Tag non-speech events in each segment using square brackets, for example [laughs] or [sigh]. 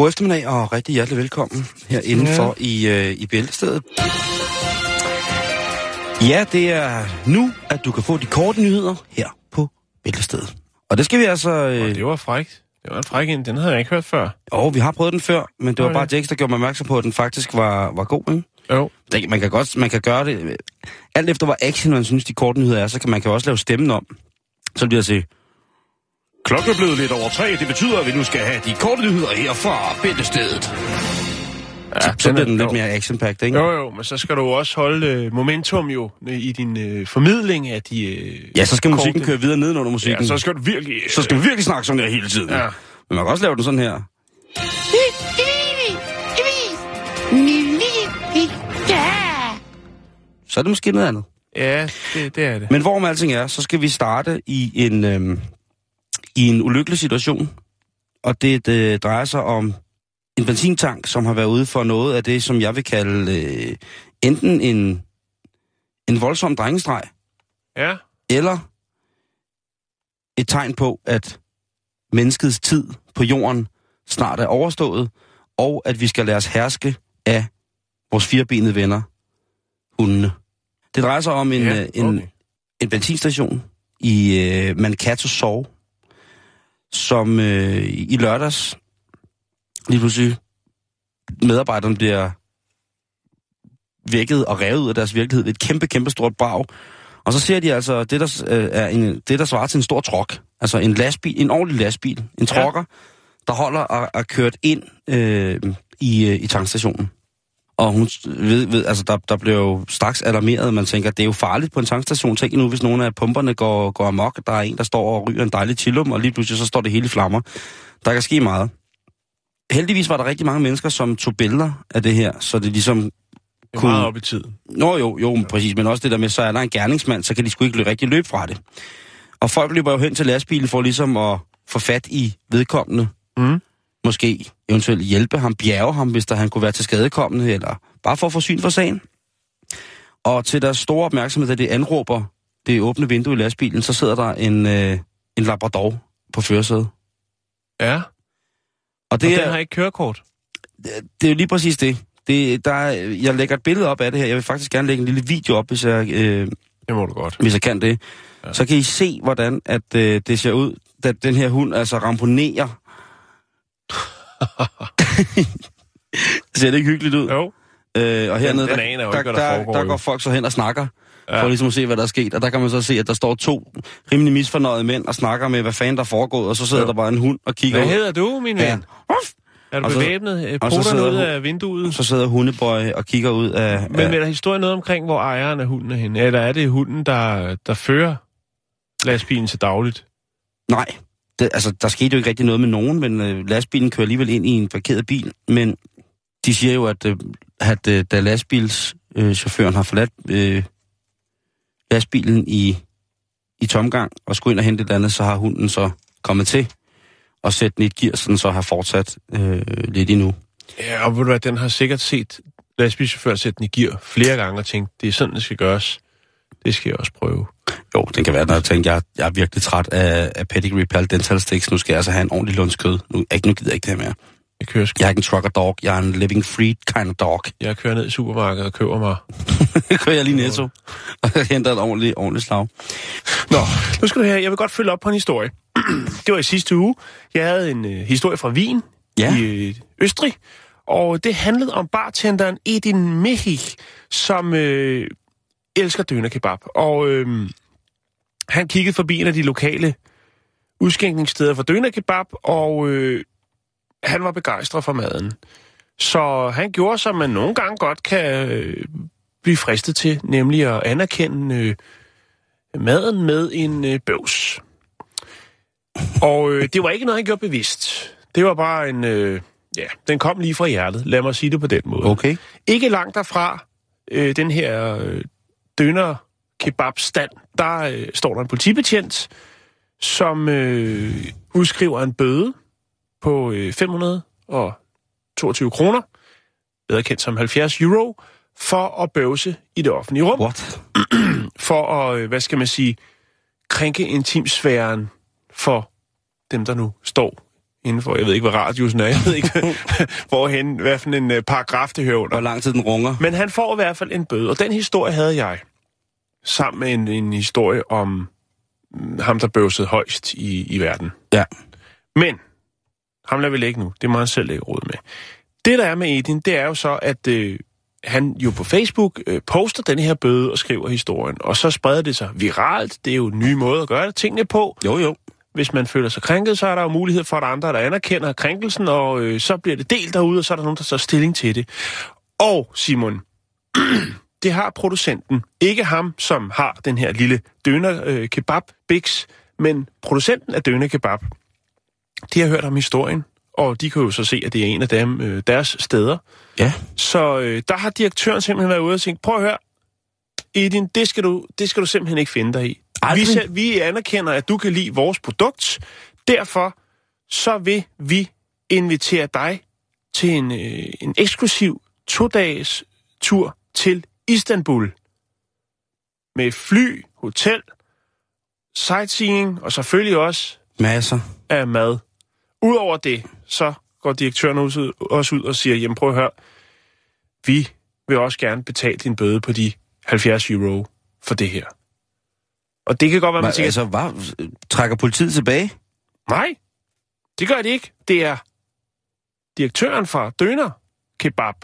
God eftermiddag og rigtig hjertelig velkommen her indenfor ja. i, øh, i Bæltestedet. Ja, det er nu, at du kan få de korte nyheder her på Bæltestedet. Og det skal vi altså... Øh... Og det var frækt. Det var en fræk en. Den havde jeg ikke hørt før. Jo, vi har prøvet den før, men det var Okay. bare Jax, der gjorde mig opmærksom på, at den faktisk var, var god, ikke? Jo. Det- Man kan godt man kan gøre det... øh, Alt efter hvor action man synes, de korte nyheder er, så kan man kan også lave stemmen om. Så bliver det sige... Klokken er blevet lidt over tre. Det betyder, at vi nu skal have de korte nyheder her fra Bæltestedet. Ja, Så, så bliver den lidt jo. mere action-packed, ikke? Jo, jo, men så skal du også holde øh, momentum jo øh, i din øh, formidling af de... Øh, Ja, så skal musikken korte- køre videre nedenunder musikken. Ja, så skal du virkelig... Øh, så skal vi virkelig snakke sådan der hele tiden. Ja. Men man kan også lave den sådan her. Så er det måske noget andet. Ja, det, det er det. Men hvorom alting er, så skal vi starte i en, øhm, i en ulykkelig situation. Og det, det drejer sig om en benzintank, som har været ude for noget af det, som jeg vil kalde øh, enten en, en voldsom drengestreg, Ja, eller et tegn på, at menneskets tid på jorden snart er overstået, og at vi skal lade os herske af vores firebenede venner, hundene. Det drejer sig om en, ja øh, en, okay. en benzinstation i øh, Mankato Sov, som øh, i lørdags lige pludselig medarbejderne bliver vækket og revet ud af deres virkelighed ved et kæmpe, kæmpe stort brag. Og så ser de altså det, der, øh, er en, det, der svarer til en stor trok. Altså en lastbil, en ordentlig lastbil. En Ja. trokker, der holder og er kørt ind øh, i, øh, i tankstationen. Og hun ved, ved altså der, der blev jo straks alarmeret. Man tænker, det er jo farligt på en tankstation. Tænk nu, hvis nogle af pumperne går, går amok. Der er en, der står og ryger en dejlig chillum, og lige pludselig så står det hele i flammer. Der kan ske meget. Heldigvis var der rigtig mange mennesker, som tog billeder af det her, så det ligesom Det er kunne- meget op i tiden. Nå jo, jo, ja. præcis, men også det der med, så er der en gerningsmand, så kan de sgu ikke rigtig løbe fra det. Og folk løber jo hen til lastbilen for ligesom at få fat i vedkommende. Mm. Måske eventuelt hjælpe ham, bjerge ham, hvis der han kunne være til skadekommende, eller bare for at få syn for sagen. Og til deres store opmærksomhed, da de anråber det åbne vindue i lastbilen, så sidder der en, øh, en labrador på førersædet. Ja, Og og det den er, har ikke kørekort. det er jo lige præcis det. det der er, jeg lægger et billede op af det her. Jeg vil faktisk gerne lægge en lille video op, hvis jeg, øh, Det må du godt. hvis jeg kan det. Ja. Så kan I se, hvordan at, øh, det ser ud, da den her hund altså ramponerer. [laughs] ser det ikke hyggeligt ud? Jo. Øh, og hernede, den der, aner jo der, ikke, der der, foregår, der går folk så hen og snakker, Ja. for ligesom at se, hvad der er sket. Og der kan man så se, at der står to rimelig misfornøjede mænd og snakker med, hvad fanden der er foregået, og så sidder Jo. der bare en hund og kigger Hvad ud. hedder du, min Ja. ven? Er du Og bevæbnet? Sidder ud af vinduet? Så sidder hundebøj og kigger ud af... Men af er der historien noget omkring, hvor ejeren af hunden er henne? Eller er det hunden, der, der fører lastbilen til dagligt? Nej, det, altså, der skete jo ikke rigtig noget med nogen, men øh, lastbilen kører alligevel ind i en parkeret bil. Men de siger jo, at, øh, at øh, da lastbilschaufføren øh, chaufføren har forladt øh, lastbilen i, i tomgang og skulle ind og hente et andet, så har hunden så kommet til og sætte den i et gear, så den så har fortsat øh, lidt endnu. Ja, og ved du hvad, den har sikkert set lastbilchaufføren sætte den i gear flere gange og tænkt, det er sådan, det skal gøres. Det skal jeg også prøve. Jo, den kan være, når jeg tænker, jeg, jeg er virkelig træt af, af pedigree pal dental sticks. Nu skal jeg altså have en ordentlig lundskød. Nu, ikke, nu gider jeg ikke det her mere. Jeg kører, sk- Jeg er ikke en trucker dog. Jeg er en living free kind of dog. jeg kører ned i supermarkedet og køber mig. [laughs] kører jeg lige netto [laughs] og henter et ordentligt, ordentligt slag. Nå, nu skal du her. Jeg vil godt følge op på en historie. [clears throat] det var i sidste uge. Jeg havde en øh, historie fra Wien Ja. i øh, Østrig. Og det handlede om bartenderen Edin Mehich, som øh, elsker dønerkebab. Og øh, han kiggede forbi en af de lokale udskænkningssteder for dønerkebab, og øh, han var begejstret for maden. Så han gjorde, som man nogle gange godt kan øh, blive fristet til, nemlig at anerkende øh, maden med en øh, bøvs. Og øh, det var ikke noget, han gjorde bevidst. Det var bare en... Øh, ja, den kom lige fra hjertet. Lad mig sige det på den måde. Okay. Ikke langt derfra, øh, den her øh, døner kebab stand, der øh, står der en politibetjent, som øh, udskriver en bøde på øh, 522 kroner, bedre kendt som 70 euro, for at bøvse i det offentlige rum. What? [clears throat] For at, øh, hvad skal man sige, krænke intimsfæren for dem, der nu står indenfor. Jeg ved ikke, hvad radiusen er. Jeg ved ikke, [laughs] [laughs] hvorhen, hvad for en øh, paragraf det hører under. Hvor lang tid den runger? Men han får i hvert fald en bøde, og den historie havde jeg sammen med en, en historie om ham, der bøvsede højst i, i verden. Ja. Men, ham lader vi lægge nu. Det må han selv lægge råd med. Det, der er med Edin, det er jo så, at øh, han jo på Facebook øh, poster den her bøde og skriver historien, og så spreder det sig viralt. Det er jo en ny måde at gøre det tingene på. Jo, jo. Hvis man føler sig krænket, så er der jo mulighed for, at andre, der anerkender krænkelsen, og øh, så bliver det delt derude, og så er der nogen, der tager stilling til det. Og Simon, [clears throat] det har producenten. Ikke ham, som har den her lille døner øh, kebab Bix, men producenten af døner kebab. De har hørt om historien, og de kan jo så se, at det er en af dem, øh, deres steder. Ja. Så øh, der har direktøren simpelthen været ude og tænkt, prøv at høre, Edin, det skal du, det skal du simpelthen ikke finde dig i. Aldrig. Vi, vi anerkender, at du kan lide vores produkt. Derfor så vil vi invitere dig til en, øh, en eksklusiv to-dages tur til Istanbul. Med fly, hotel, sightseeing og selvfølgelig også Masser. af mad. Udover det, så går direktøren også ud, og siger, jamen prøv at høre, vi vil også gerne betale din bøde på de 70 euro for det her. Og det kan godt være, man tænker, altså, hvad? Trækker politiet tilbage? nej, det gør det ikke. Det er direktøren fra Døner Kebab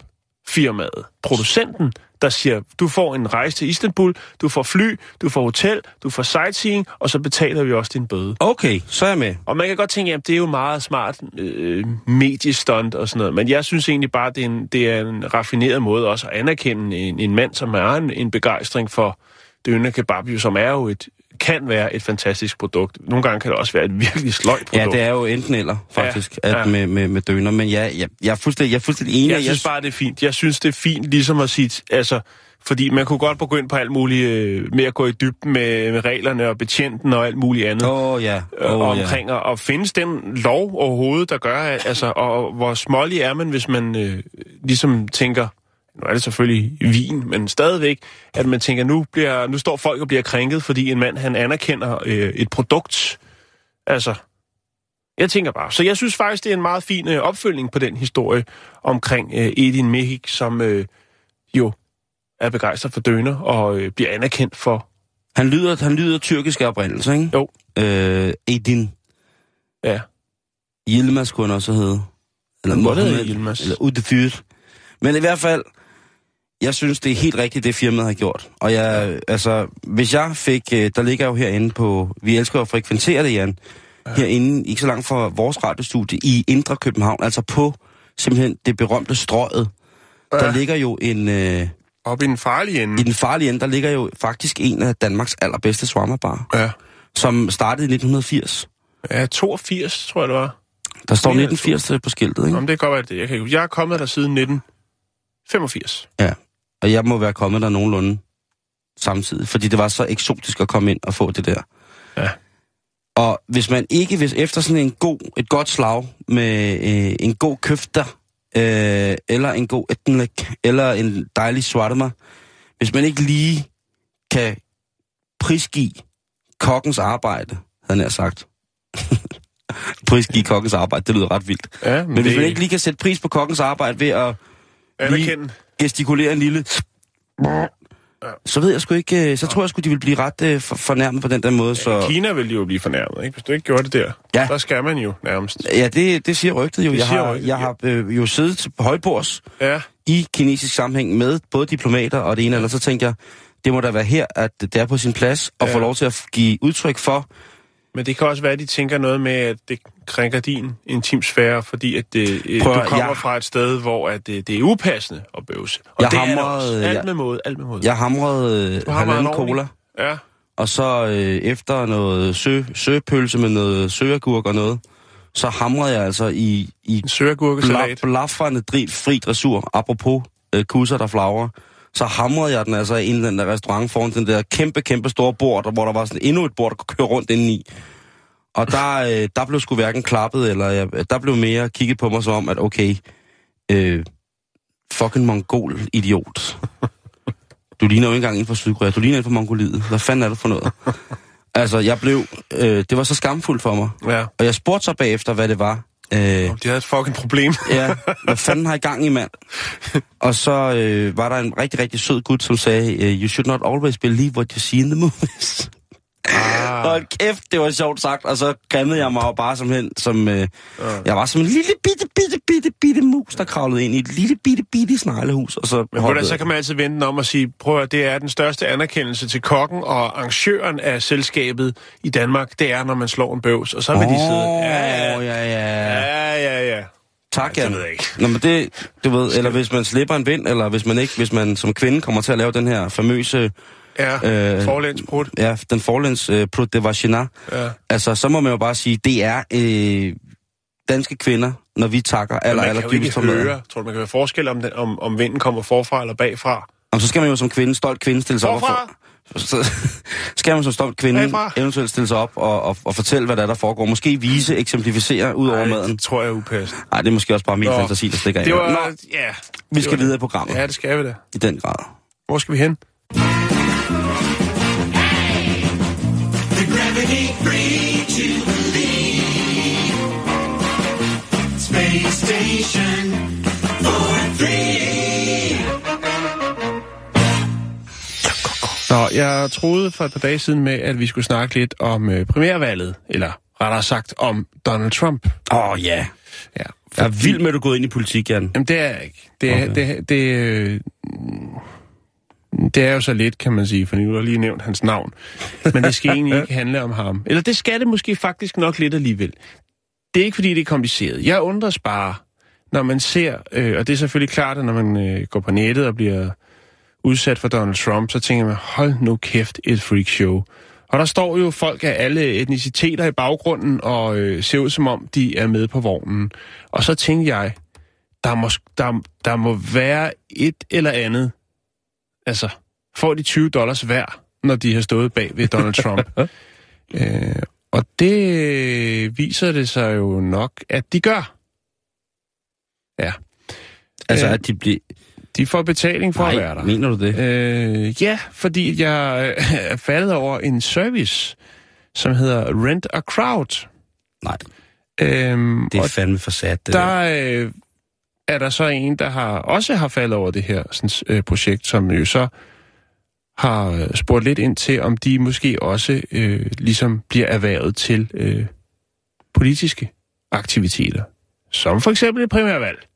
firmaet, producenten, der siger, du får en rejse til Istanbul, du får fly, du får hotel, du får sightseeing, og så betaler vi også din bøde. Okay, så er jeg med. Og man kan godt tænke, at det er jo meget smart øh, mediestunt og sådan noget, men jeg synes egentlig bare, det er en, det er en raffineret måde også at anerkende en, en mand, som har en, en begejstring for døner kebab, jo, som er jo et, kan være et fantastisk produkt. Nogle gange kan det også være et virkelig sløjt produkt. Ja, det er jo enten eller, faktisk, Ja, at Med, med, med døner. Men ja, jeg, jeg, er fuldstændig, jeg er fuldstændig enig. Jeg synes bare, det er fint. Jeg synes, det er fint ligesom at sige, altså, fordi man kunne godt begynde på alt muligt øh, med at gå i dybden med, med reglerne og betjenten og alt muligt andet. Oh, ja. øh, Oh, omkring, og, og findes den lov overhovedet, der gør, at, altså, og hvor smålig er man, hvis man øh, ligesom tænker, nu er det selvfølgelig vin, men stadigvæk, at man tænker, nu, bliver, nu står folk og bliver krænket, fordi en mand, han anerkender øh, et produkt. Altså, jeg tænker bare. Så jeg synes faktisk, det er en meget fin øh, opfølgning på den historie omkring øh, Edin Mehik, som øh, jo er begejstret for døner og øh, bliver anerkendt for, Han lyder, han lyder tyrkisk oprindelse, ikke? Jo. Øh, Edin ja, Yilmaz kunne han også hedde. Eller Mohammed, Yilmaz. Eller Udefyr. Men i hvert fald, jeg synes, det er helt rigtigt, det firmaet har gjort. Og jeg, altså, hvis jeg fik, øh, der ligger jo herinde på, vi elsker at frekventere det, Jan, ja. herinde, ikke så langt fra vores radiostudie, i Indre København, altså på simpelthen det berømte strøget. Ja. Der ligger jo en, øh, op i den farlige ende. i den farlige ende, der ligger jo faktisk en af Danmarks allerbedste swarmabar, Ja. som startede i 1980. Ja, 82, tror jeg, det var. Der står Ja, 1980 på skiltet, ikke? Om det kan godt være det. Jeg, kan, jeg er kommet der siden 1985. Ja, og jeg må være kommet der nogenlunde samtidig, fordi det var så eksotisk at komme ind og få det der. Ja. Og hvis man ikke, hvis efter sådan en god, et godt slag med øh, en god køfter, øh, eller en god etnik, eller en dejlig svartma, hvis man ikke lige kan prisgive kokkens arbejde, havde jeg sagt. [laughs] prisgive kokkens arbejde, det lyder ret vildt. Ja, Men hvis man ikke lige kan sætte pris på kokkens arbejde ved at anerkende. Gestikulere en lille... Så ved jeg sgu ikke, øh, så tror jeg sgu, de vil blive ret øh, for, fornærmet på den der måde, så... Kina vil jo blive fornærmet, ikke? Hvis du ikke gjorde det der, Ja. der skal man jo nærmest. Ja, det, det siger rygtet jo. Det jeg har, rygtet, jeg har øh, jo siddet på højbords Ja, i kinesisk sammenhæng med både diplomater og det ene eller så tænker jeg, det må da være her, at det er på sin plads at Ja. få lov til at give udtryk for, men det kan også være, at de tænker noget med, at det, krænker din intimsfære, fordi at øh, øh, Prøv du kommer jeg- fra et sted, hvor at, øh, det er upassende at bøvse. Og Jeg det er det hamrede- også. Alt med måde, alt med måde. Jeg hamrede øh, halvanden cola, Ja, og så øh, efter noget sø, søpølse med noget søagurk og noget, så hamrede jeg altså i, i en søagurkesalat. bla, blafrende dri, fri dressur, apropos øh, kusser, der flagrer. Så hamrede jeg den altså ind i den der restaurant foran den der kæmpe, kæmpe store bord, der- hvor der var sådan endnu et bord, der kunne køre rundt indeni. Og der, øh, der blev sgu hverken klappet, eller jeg, der blev mere kigget på mig som om, at okay, øh, fucking mongol idiot. Du ligner jo ikke engang inden for Sydkorea, du ligner inden for Mongoliet. Hvad fanden er det for noget? Altså, jeg blev, øh, det var så skamfuldt for mig. Ja, Og jeg spurgte så bagefter, hvad det var. Øh, de havde et fucking problem. [laughs] Ja, hvad fanden har I gang i, mand? Og så øh, var der en rigtig, rigtig sød gut, som sagde, øh, you should not always believe what you see in the movies. Ah, Hold kæft, det var sjovt sagt. Og så grimmede jeg mig jo bare som hen, som... Øh, jeg var som en lille bitte, bitte, bitte, bitte mus, der kravlede ind i et lille bitte, bitte sneglehus. Og så Men hoppede så kan man altid vente om og sige, prøv at det er den største anerkendelse til kokken og arrangøren af selskabet i Danmark, det er, når man slår en bøvs, og så vil de sidde... Ja, ja, ja, ja. ja, ja, ja. Tak, Jan. det ved jeg ikke. Nå, men det, du ved, eller hvis man slipper en vind, eller hvis man ikke, hvis man som kvinde kommer til at lave den her famøse, Ja, Øh, forlænsbrud. ja, den forlæns øh, Prut de Vagina, Ja. altså, så må man jo bare sige, det er øh, danske kvinder, når vi takker aller, aller dybest for maden. tror du, man kan høre forskel om, den, om, om vinden kommer forfra eller bagfra? Jamen, så skal man jo som kvinde, stolt kvinde, stille sig op. Forfra? Og for, så [laughs] skal man som stolt kvinde Bagfra? eventuelt stille sig op og, og, og fortælle, hvad der, er, der foregår. Måske vise, eksemplificere ud over Ej, maden. det tror jeg er upassende. Nej, det er måske også bare min Nå. fantasi, der stikker Det af. var... Nå, ja, vi det skal var videre i det. programmet. Ja, det skal vi da. I den grad. Hvor skal vi hen? Nå, jeg troede for et par dage siden med, at vi skulle snakke lidt om øh, primærvalget, eller rettere sagt om Donald Trump. Åh, oh, ja. Ja, Jeg er vild med, at du er gået ind i politik, Jan. Jamen, det er jeg ikke. Det er, Okay. okay. det, det, øh, det er jo så lidt, kan man sige, for nu har lige nævnt hans navn. Men det skal egentlig [laughs] ikke handle om ham. Eller det skal det måske faktisk nok lidt alligevel. Det er ikke, fordi det er kompliceret. Jeg undres bare, når man ser, øh, og det er selvfølgelig klart, at når man øh, går på nettet og bliver udsat for Donald Trump, så tænker man, hold nu kæft, et freakshow. Og der står jo folk af alle etniciteter i baggrunden, og øh, ser ud som om, de er med på vognen. Og så tænker jeg, der må, der, der må være et eller andet. Altså, får de 20 dollars hver, når de har stået bag ved Donald Trump. [laughs] øh, og det viser det sig jo nok, at de gør. Ja, Altså, Øh, at de bliver... de får betaling for Nej, at være der. mener du det? Øh, ja, fordi jeg øh, [laughs] er faldet over en service, som hedder Rent a Crowd. Nej, Øhm, det er fandme for sat, det der. der øh, er der så en, der har også har faldet over det her sådan, øh, projekt, som jo så har øh, spurgt lidt ind til, om de måske også øh, ligesom bliver erhvervet til øh, politiske aktiviteter. Som for eksempel et primærvalg.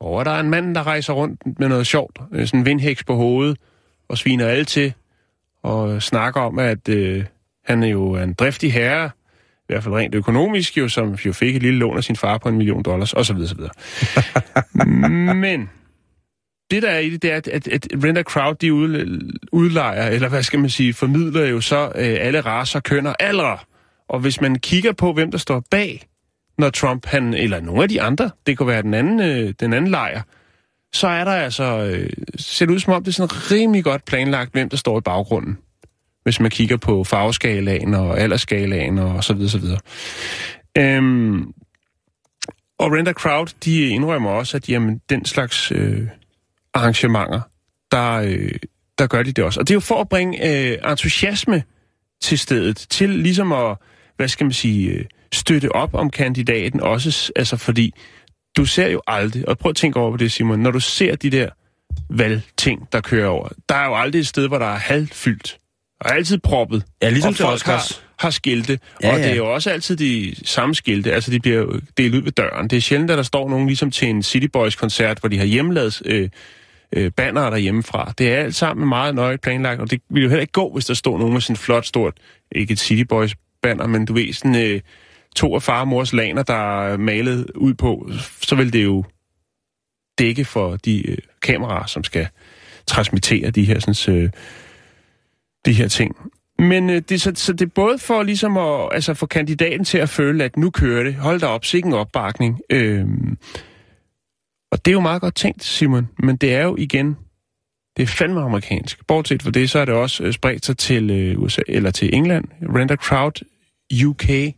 Hvor der er en mand, der rejser rundt med noget sjovt. øh, Sådan en vindhæks på hovedet og sviner alle til. Og snakker om, at øh, han er jo en driftig herre, i hvert fald rent økonomisk, jo, som jo fik et lille lån af sin far på en million dollars, osv. osv. [laughs] Men det, der er i det, det er, at, at, a Crowd, de ud, udlejer, eller hvad skal man sige, formidler jo så øh, alle raser, kønner, aldre. Og hvis man kigger på, hvem der står bag, når Trump, han, eller nogle af de andre, det kunne være den anden, øh, den anden lejr, så er der altså, øh, ser det ud som om, det er sådan rimelig godt planlagt, hvem der står i baggrunden. Hvis man kigger på farveskalaen og aldersskalaen og så videre, så videre. Øhm, og Render Crowd, de indrømmer også, at jamen, den slags øh, arrangementer, der, øh, der gør de det også. Og det er jo for at bringe øh, entusiasme til stedet, til ligesom at, hvad skal man sige, øh, støtte op om kandidaten også, altså fordi du ser jo aldrig, og prøv at tænke over på det, Simon, når du ser de der valgting, der kører over, der er jo aldrig et sted, hvor der er halvfyldt, og altid proppet, Ja, ligesom og folk har, har skilte, Ja, og ja. det er jo også altid de samme skilte, altså de bliver delt ud ved døren. Det er sjældent, at der står nogen ligesom til en City Boys-koncert, hvor de har hjemmelavet øh, øh, banner derhjemmefra. Det er alt sammen meget nøje planlagt, og det ville jo heller ikke gå, hvis der stod nogen med sådan flot, stort, ikke et City Boys banner, men du ved, sådan øh, to af far og mors laner, der er malet ud på, så vil det jo dække for de øh, kameraer, som skal transmittere de her, sådan, øh, de her ting. Men øh, det, så, så det er både for ligesom at altså, få kandidaten til at føle, at nu kører det. Hold da op, sikke en opbakning. Øhm, og det er jo meget godt tænkt, Simon. Men det er jo igen, det er fandme amerikansk. Bortset fra det, så er det også øh, spredt sig til øh, USA, eller til England. Render Crowd UK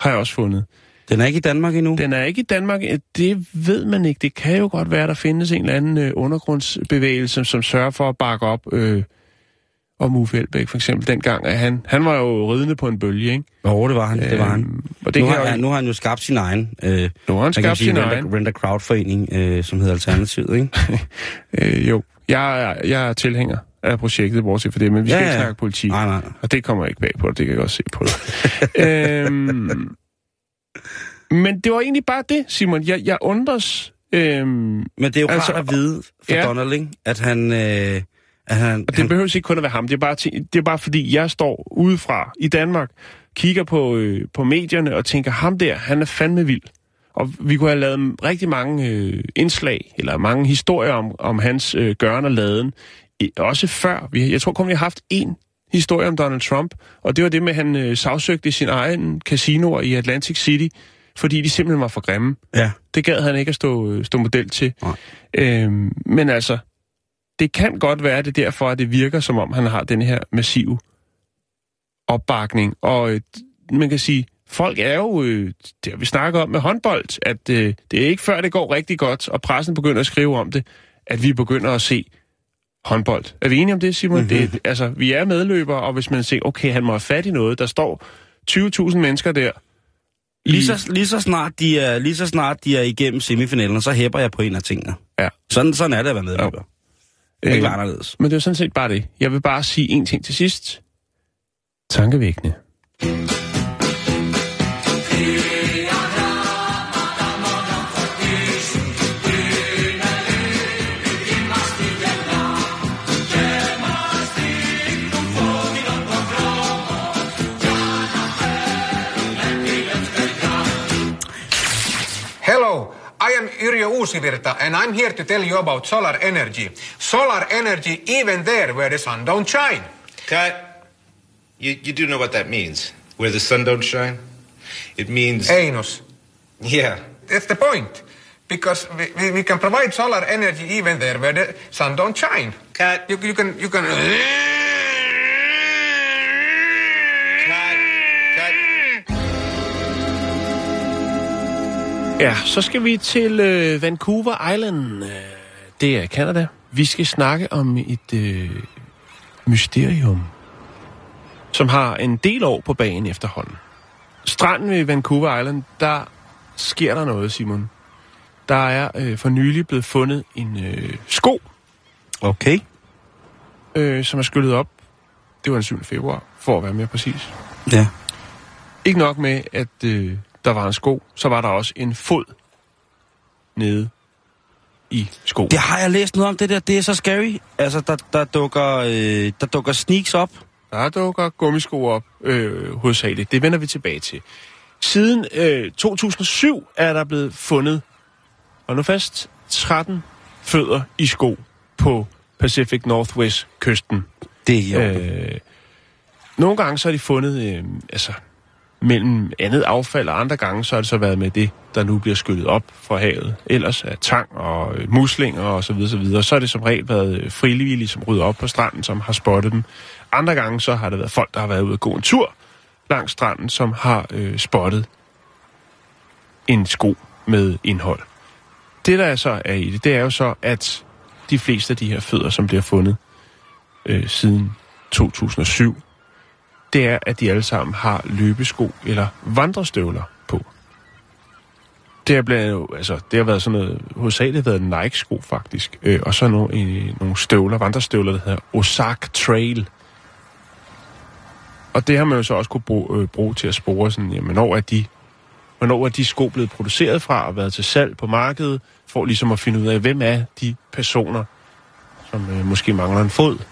har jeg også fundet. Den er ikke i Danmark endnu? Den er ikke i Danmark. Det ved man ikke. Det kan jo godt være, at der findes en eller anden øh, undergrundsbevægelse, som sørger for at bakke op øh, om Uffe Elbæk, for eksempel dengang. At han, han var jo ridende på en bølge, ikke? Jo, det var han. Det var han. Øhm, og det nu, kan har, jo- han, nu har han jo skabt sin egen, øh, Nu har han skabt sin renter, egen. renter crowdforening, øh, som hedder Alternativet, ikke? [laughs] Øh, jo, jeg, er- jeg er tilhænger af projektet, bortset for det, men vi skal Ja, ikke ja. snakke politik. Nej, nej. Og det kommer ikke bag på dig, det kan jeg godt se på dig. [laughs] øhm, men det var egentlig bare det, Simon. Jeg, jeg undres... Øhm, Men det er jo Altså, klart at vide for ja. Donald, ikke? At han... Øh, at han, og det han behøver ikke kun at være ham. Det er bare, det er bare fordi, jeg står udefra i Danmark, kigger på, øh, på medierne og tænker, ham der, han er fandme vild. Og vi kunne have lavet rigtig mange øh, indslag, eller mange historier om, om hans øh, gøren og laden, i- også før. Vi, jeg tror kun, vi har haft én historie om Donald Trump, og det var det med, at han øh, sagsøgte sin egen casinoer i Atlantic City, fordi de simpelthen var for grimme. ja. Det gad han ikke at stå, øh, stå model til. Nej. Øhm, men altså, det kan godt være, det er derfor, at det virker, som om han har den her massive opbakning. Og øh, man kan sige, folk er jo, øh, det har vi snakket om med håndbold, at øh, det er ikke før, det går rigtig godt, og pressen begynder at skrive om det, at vi begynder at se håndbold. Er vi enige om det, Simon? Mm-hmm. Det, altså, vi er medløbere, og hvis man ser, okay, han må have fat i noget, der står 20.000 mennesker der, Lige så, lige, så snart de er, lige så snart de er igennem semifinalen, så hæpper jeg på en af tingene. Ja. Sådan, sådan er det at være medløber. Kan ikke være anderledes. Men det er sådan set bare det. Jeg vil bare sige en ting til sidst. Tankevækkende. And I'm here to tell you about solar energy. Solar energy even there where the sun don't shine. Cut. You, you do know what that means. Where the sun don't shine? It means. Einus. Yeah. That's the point. Because we, we, we can provide solar energy even there where the sun don't shine. Cut. You, you can you can Ja, så skal vi til øh, Vancouver Island. Øh, Det er Canada. Vi skal snakke om et øh, mysterium, som har en del år på banen efterhånden. Stranden ved Vancouver Island, der sker der noget, Simon. Der er øh, for nylig blevet fundet en øh, sko, Okay. øh, som er skyllet op. Det var den 7. februar, for at være mere præcis. Ja. Ikke nok med, at øh, der var en sko, så var der også en fod nede i skoen. Det har jeg læst noget om, det der. Det er så scary. Altså, der, der, dukker, øh, der dukker sneaks op. Der dukker gummisko op øh, hovedsageligt. Det vender vi tilbage til. Siden øh, 2007 er der blevet fundet, og nu fast, 13 fødder i sko på Pacific Northwest-kysten. Det er jo. Øh. Nogle gange så er de fundet øh, altså, mellem andet affald, og andre gange så har det så været med det, der nu bliver skyllet op fra havet. Ellers er tang og øh, muslinger og så videre, så videre. Så er det som regel været øh, frivillige, ligesom som rydder op på stranden, som har spottet dem. Andre gange så har det været folk, der har været ude og gå en tur langs stranden, som har øh, spottet en sko med indhold. Det, der så er i det, det er jo så, at de fleste af de her fødder, som bliver fundet øh, siden 2007, det er, at de alle sammen har løbesko eller vandrestøvler på. Det har, blevet, altså, det har været sådan noget, hovedsageligt været Nike-sko faktisk, øh, og så nogle, øh, nogle støvler, vandrestøvler, der hedder Ozark Trail. Og det har man jo så også kunne bruge, øh, bruge til at spore sådan, jamen, hvornår er de hvornår er de sko blevet produceret fra og været til salg på markedet, for ligesom at finde ud af, hvem er de personer, som øh, måske mangler en fod. [laughs]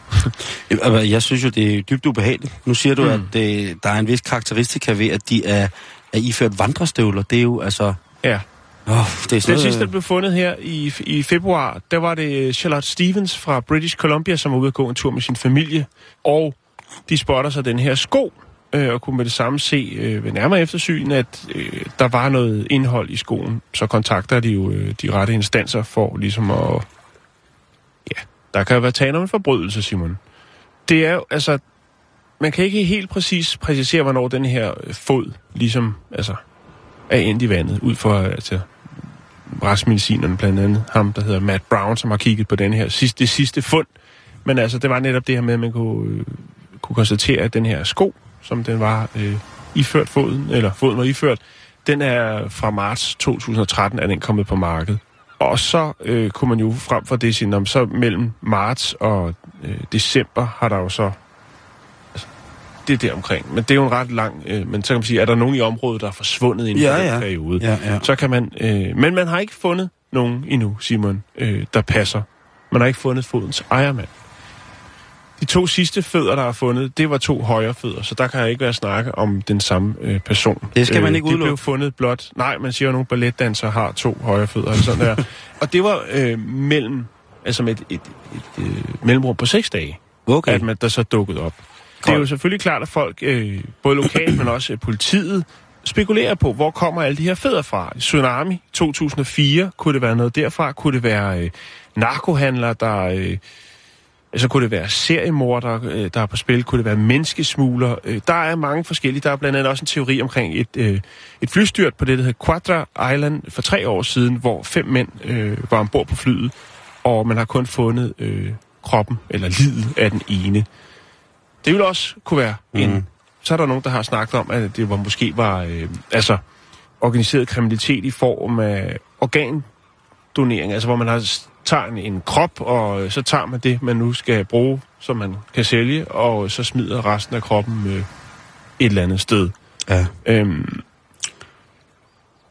Altså, Jeg synes jo, det er dybt ubehageligt. Nu siger du, mm. at det, der er en vis karakteristika ved, at de er er iført vandrestøvler. Det er jo altså... Ja. Åh, det er sådan Den noget, sidste, der blev fundet her i, i februar, der var det Charlotte Stevens fra British Columbia, som var ude at gå en tur med sin familie. Og de spotter sig den her sko, øh, og kunne med det samme se øh, ved nærmere eftersyn, at øh, der var noget indhold i skoen. Så kontakter de jo øh, de rette instanser for ligesom at... Der kan jo være tale om en forbrydelse, Simon. Det er jo, altså... Man kan ikke helt præcis præcisere, hvornår den her øh, fod ligesom, altså, er endt i vandet, ud for, altså, retsmedicinerne, blandt andet ham, der hedder Matt Brown, som har kigget på den her sidste, det sidste fund. Men altså, det var netop det her med, at man kunne, øh, kunne konstatere, at den her sko, som den var øh, iført foden, eller foden var iført, den er fra marts 2013, er den kommet på markedet. Og så øh, kunne man jo frem for det sige, så mellem marts og øh, december har der jo så altså, det er der omkring. Men det er jo en ret lang, øh, men så kan man sige, er der nogen i området, der er forsvundet inden Ja, for den ja. periode? Ja, ja. Så kan man, øh, men man har ikke fundet nogen endnu, Simon, øh, der passer. Man har ikke fundet fodens ejermand. De to sidste fødder, der er fundet, det var to højre fødder, så der kan ikke være snakke om den samme øh, person. Det skal man ikke Det blev udelukke. fundet blot. Nej, man siger jo, at nogle balletdansere har to højre fødder, eller sådan der. [laughs] Og det var øh, mellem, altså med et, et, et, et mellemrum på seks dage, Okay. at man der så dukkede op. Det er jo selvfølgelig klart, at folk, øh, både lokalt, men også øh, politiet, spekulerer på, hvor kommer alle de her fødder fra. Tsunami 2004, kunne det være noget derfra? Kunne det være øh, narkohandlere, der... Øh, så kunne det være seriemorder, øh, der er på spil. Kunne det være menneskesmugler. Øh, der er mange forskellige. Der er blandt andet også en teori omkring et, øh, et flystyrt på det, der hedder Quadra Island for tre år siden, hvor fem mænd øh, var ombord på flyet, og man har kun fundet øh, kroppen, eller livet af den ene. Det vil også kunne være mm. en... Så er der nogen, der har snakket om, at det var måske var øh, altså organiseret kriminalitet i form af organdonering, altså hvor man har tager en, en krop, og øh, så tager man det, man nu skal bruge, som man kan sælge, og så smider resten af kroppen øh, et eller andet sted. Ja. Øhm,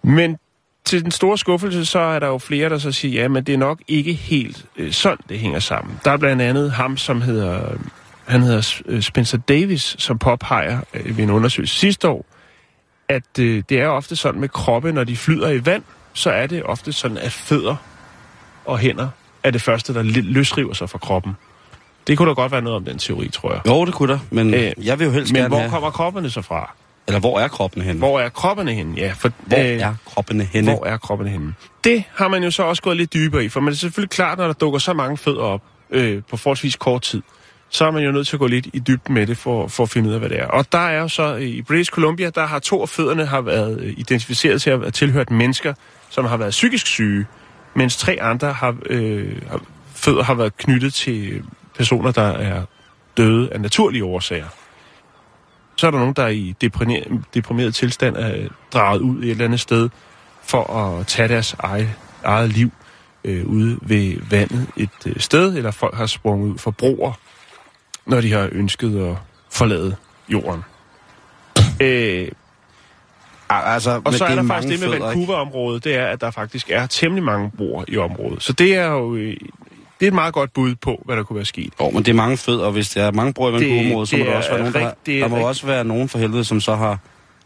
men til den store skuffelse, så er der jo flere, der så siger, ja, men det er nok ikke helt øh, sådan, det hænger sammen. Der er blandt andet ham, som hedder, han hedder øh, Spencer Davis, som påpeger øh, ved en undersøgelse sidste år, at øh, det er ofte sådan med kroppe, når de flyder i vand, så er det ofte sådan, at fødder og hænder er det første, der løsriver sig fra kroppen. Det kunne da godt være noget om den teori, tror jeg. Jo, det kunne der, men Øh, øh, jeg vil jo helst Men gerne hvor have... kommer kroppene så fra? Eller hvor er kroppen henne? Hvor er kroppene henne? Ja, for, hvor er kroppene henne? Hvor er kroppene henne? Det har man jo så også gået lidt dybere i, for man er selvfølgelig klart, når der dukker så mange fødder op øh, på forholdsvis kort tid, så er man jo nødt til at gå lidt i dybden med det for, for at finde ud af, hvad det er. Og der er jo så øh, i British Columbia, der har to af fødderne har været øh, identificeret til at have tilhørt mennesker, som har været psykisk syge, mens tre andre har, øh, har, fødder har været knyttet til personer, der er døde af naturlige årsager. Så er der nogen, der er i deprimeret, deprimeret tilstand er draget ud et eller andet sted for at tage deres eget, eget liv øh, ude ved vandet et øh, sted, eller folk har sprunget ud for broer, når de har ønsket at forlade jorden. Øh, altså, og så er, der faktisk det med? Vancouver-området, det er, at der faktisk er temmelig mange broer i området. Så det er jo øh, det er et meget godt bud på, hvad der kunne være sket. Jo, men det er mange fødder, og hvis der er mange brød i Det- Vancouver-området, så må der er også være nogen, der, er der må også være nogen for helvede, som så har,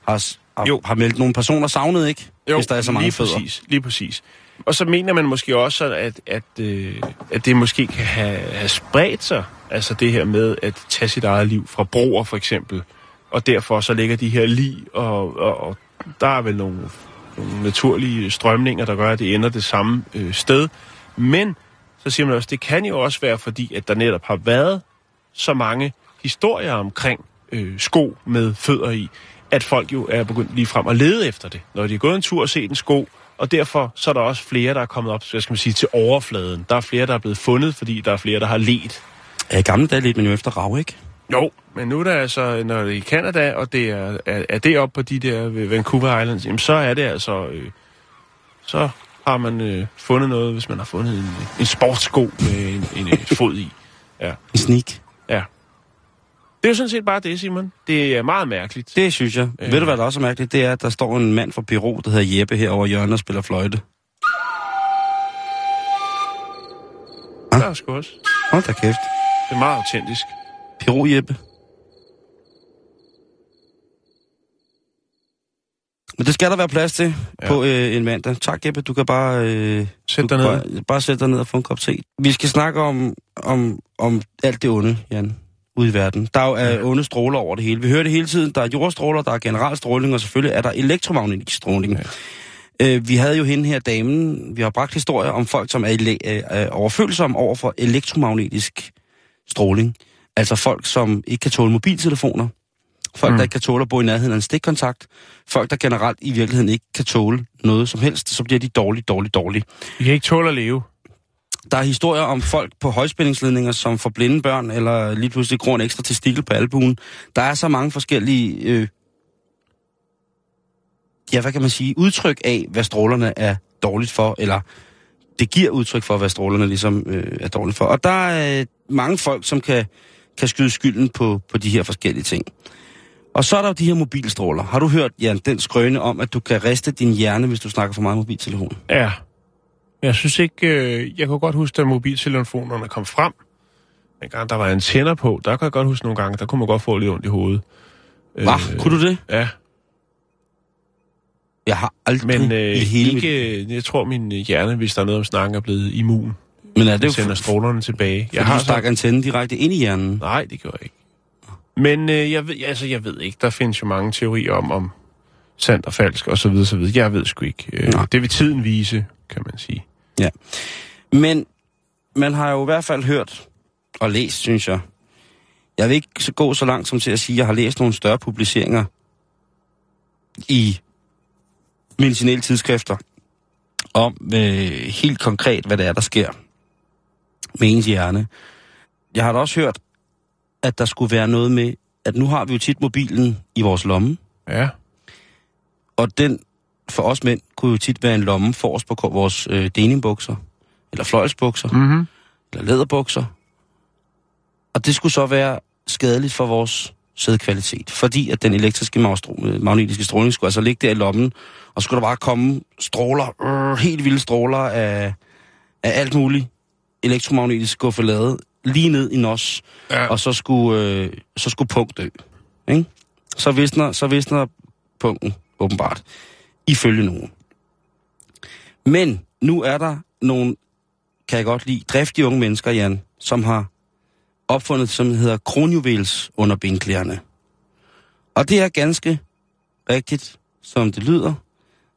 har, har, Jo. har meldt nogle personer savnet, ikke? hvis der er så mange lige fødder. præcis, lige præcis. Og så mener man måske også, at, at, øh, at det måske kan have, have spredt sig, altså det her med at tage sit eget liv fra broer for eksempel, og derfor så ligger de her lig, og, og, og der er vel nogle, nogle naturlige strømninger, der gør, at det ender det samme øh, sted. Men så siger man også, det kan jo også være fordi, at der netop har været så mange historier omkring øh, sko med fødder i, at folk jo er begyndt lige frem at lede efter det, når de er gået en tur og set en sko, og derfor så er der også flere, der er kommet op hvad skal man sige, til overfladen. Der er flere, der er blevet fundet, fordi der er flere, der har let. Ja, I gamle dage lidt, men jo efter rav, ikke? Jo, men nu er der altså, når det er i Canada, og det er, er, er det op på de der Vancouver Islands, jamen så er det altså, øh, så har man øh, fundet noget, hvis man har fundet en, en sportssko med en, en, en [laughs] fod i. Ja, En sneak. ja. Det er jo sådan set bare det, Simon. Det er meget mærkeligt. Det synes jeg. Øh. Ved du, hvad der også er mærkeligt? Det er, at der står en mand fra Piro, der hedder Jeppe her over hjørnet og spiller fløjte. Der er sgu også. Hold da kæft. Det er meget autentisk. Piro Jeppe. Men det skal der være plads til ja. på øh, en mandag. Tak, Jeppe. Du kan bare, øh, Sæt dig ned. bare, bare sætte dig ned og få en kop te. Vi skal snakke om, om, om alt det onde, Jan, ude i verden. Der er jo ja. onde stråler over det hele. Vi hører det hele tiden. Der er jordstråler, der er generalstråling, og selvfølgelig er der elektromagnetisk stråling. Ja. Øh, vi havde jo hende her, damen, vi har bragt historier om folk, som er ele- øh, øh, overfølsomme over for elektromagnetisk stråling. Altså folk, som ikke kan tåle mobiltelefoner. Folk, mm. der ikke kan tåle at bo i nærheden af en stikkontakt. Folk, der generelt i virkeligheden ikke kan tåle noget som helst. Så bliver de dårligt, dårligt, dårligt. Vi kan ikke tåle at leve. Der er historier om folk på højspændingsledninger, som får blinde børn, eller lige pludselig gror en ekstra testikel på albuen. Der er så mange forskellige, øh, ja, hvad kan man sige, udtryk af, hvad strålerne er dårligt for, eller det giver udtryk for, hvad strålerne ligesom øh, er dårligt for. Og der er øh, mange folk, som kan, kan skyde skylden på, på de her forskellige ting. Og så er der jo de her mobilstråler. Har du hørt, Jan, den skrøne om, at du kan riste din hjerne, hvis du snakker for meget mobiltelefon? Ja. Jeg synes ikke... Øh, jeg kunne godt huske, da mobiltelefonerne kom frem. En gang der var antenner på, der kan jeg godt huske nogle gange, der kunne man godt få lidt ondt i hovedet. Hvad? Øh, kunne du det? Ja, Jeg har aldrig men øh, i hele ikke... Jeg tror, min hjerne, hvis der er noget om snakken, er blevet immun. Men er det jo sender strålerne tilbage. Jeg har du stak antennen direkte ind i hjernen? Nej, det gjorde jeg ikke. Men øh, jeg, ved, altså, jeg ved ikke. Der findes jo mange teorier om, om sandt og falsk og så videre, så videre. Jeg ved sgu ikke. Øh, Nej. det vil tiden vise, kan man sige. Ja. Men man har jo i hvert fald hørt og læst, synes jeg. Jeg vil ikke så gå så langt som til at sige, at jeg har læst nogle større publiceringer i medicinale tidsskrifter om øh, helt konkret, hvad det er, der sker med ens hjerne. Jeg har da også hørt, at der skulle være noget med, at nu har vi jo tit mobilen i vores lomme, Ja. og den for os mænd kunne jo tit være en lomme for os på vores øh, denimbukser, eller fløjelsbukser, Mm-hmm. eller læderbukser. Og det skulle så være skadeligt for vores sædkvalitet, fordi at den elektriske øh, magnetiske stråling skulle altså ligge der i lommen, og skulle der bare komme stråler, øh, helt vilde stråler af, af alt muligt elektromagnetisk guffalade lige ned i nos, Ja. og så skulle, øh, så skulle punkt dø. Ikke? Så, visner, så visner punkten, åbenbart, ifølge nogen. Men nu er der nogle, kan jeg godt lide, driftige unge mennesker, Jan, som har opfundet, som hedder kronjuvels under benklæderne. Og det er ganske rigtigt, som det lyder.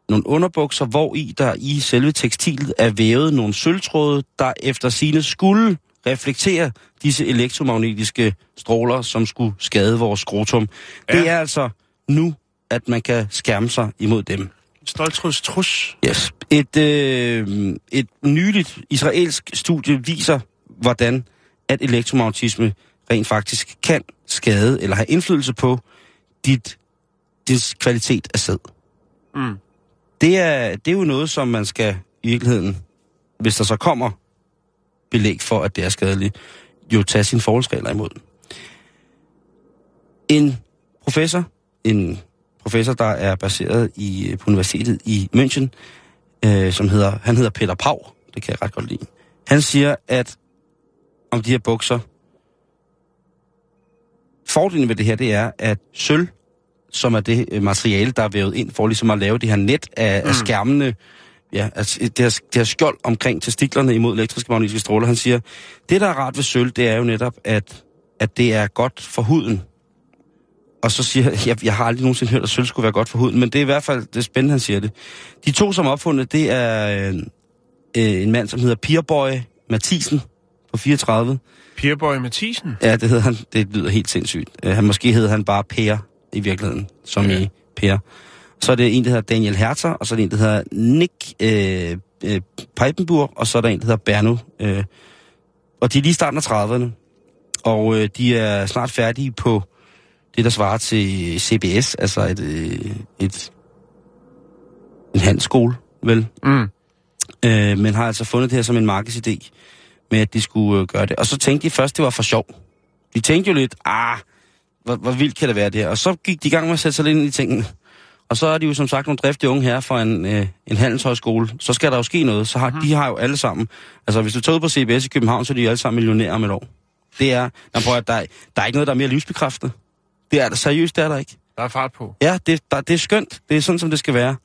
Nogle underbukser, hvor i der i selve tekstilet er vævet nogle sølvtråde, der efter sine skulle reflektere disse elektromagnetiske stråler, som skulle skade vores skrotum. Ja. Det er altså nu, at man kan skærme sig imod dem. Stoltruds trus. Yes. Et, øh, et nyligt israelsk studie viser, hvordan at elektromagnetisme rent faktisk kan skade eller have indflydelse på dit, dit kvalitet af sæd. Mm. Det er, det er jo noget, som man skal i virkeligheden, hvis der så kommer belæg for, at det er skadeligt, jo tage sine forholdsregler imod. En professor, en professor, der er baseret i, på universitetet i München, øh, som hedder, han hedder Peter Pau, det kan jeg ret godt lide. Han siger, at om de her bukser, fordelen ved det her, det er, at sølv, som er det øh, materiale, der er vævet ind for ligesom at lave det her net af, mm. af skærmene, ja, altså det her, det her skjold omkring testiklerne imod elektriske magnetiske stråler. Han siger, det der er rart ved sølv, det er jo netop, at, at det er godt for huden. Og så siger jeg, [laughs] jeg, jeg har aldrig nogensinde hørt, at sølv skulle være godt for huden, men det er i hvert fald det er spændende, han siger det. De to, som er opfundet, det er øh, øh, en mand, som hedder Pierboy Mathisen på 34. Pierboy Mathisen. Ja, det hedder han. Det lyder helt sindssygt. Uh, han måske hedder han bare Per i virkeligheden, som Ja. i Per. Så er det en, der hedder Daniel Herter, og så er det en, der hedder Nick øh, øh, Peipenburg, og så er der en, der hedder Berno. Øh, og de er lige starten af 30'erne, og øh, de er snart færdige på det, der svarer til CBS, altså et, øh, et en handelsskole, vel? Mm. øh, men har altså fundet det her som en markedsidé med, at de skulle øh, gøre det. Og så tænkte de først, det var for sjov. De tænkte jo lidt, ah, hvor, hvor vildt kan det være det her? Og så gik de i gang med at sætte sig lidt ind i tingene. Og så er de jo som sagt nogle driftige unge her fra en, øh, en handelshøjskole. Så skal der jo ske noget. Så har, de har jo alle sammen... Altså, hvis du tager ud på CBS i København, så er de jo alle sammen millionærer om et år. Det er... Nå, prøv, at der, er- der er ikke noget, der er mere livsbekræftende. Det er der seriøst, det er der ikke. Der er fart på. Ja, det, der, det er skønt. Det er sådan, som det skal være.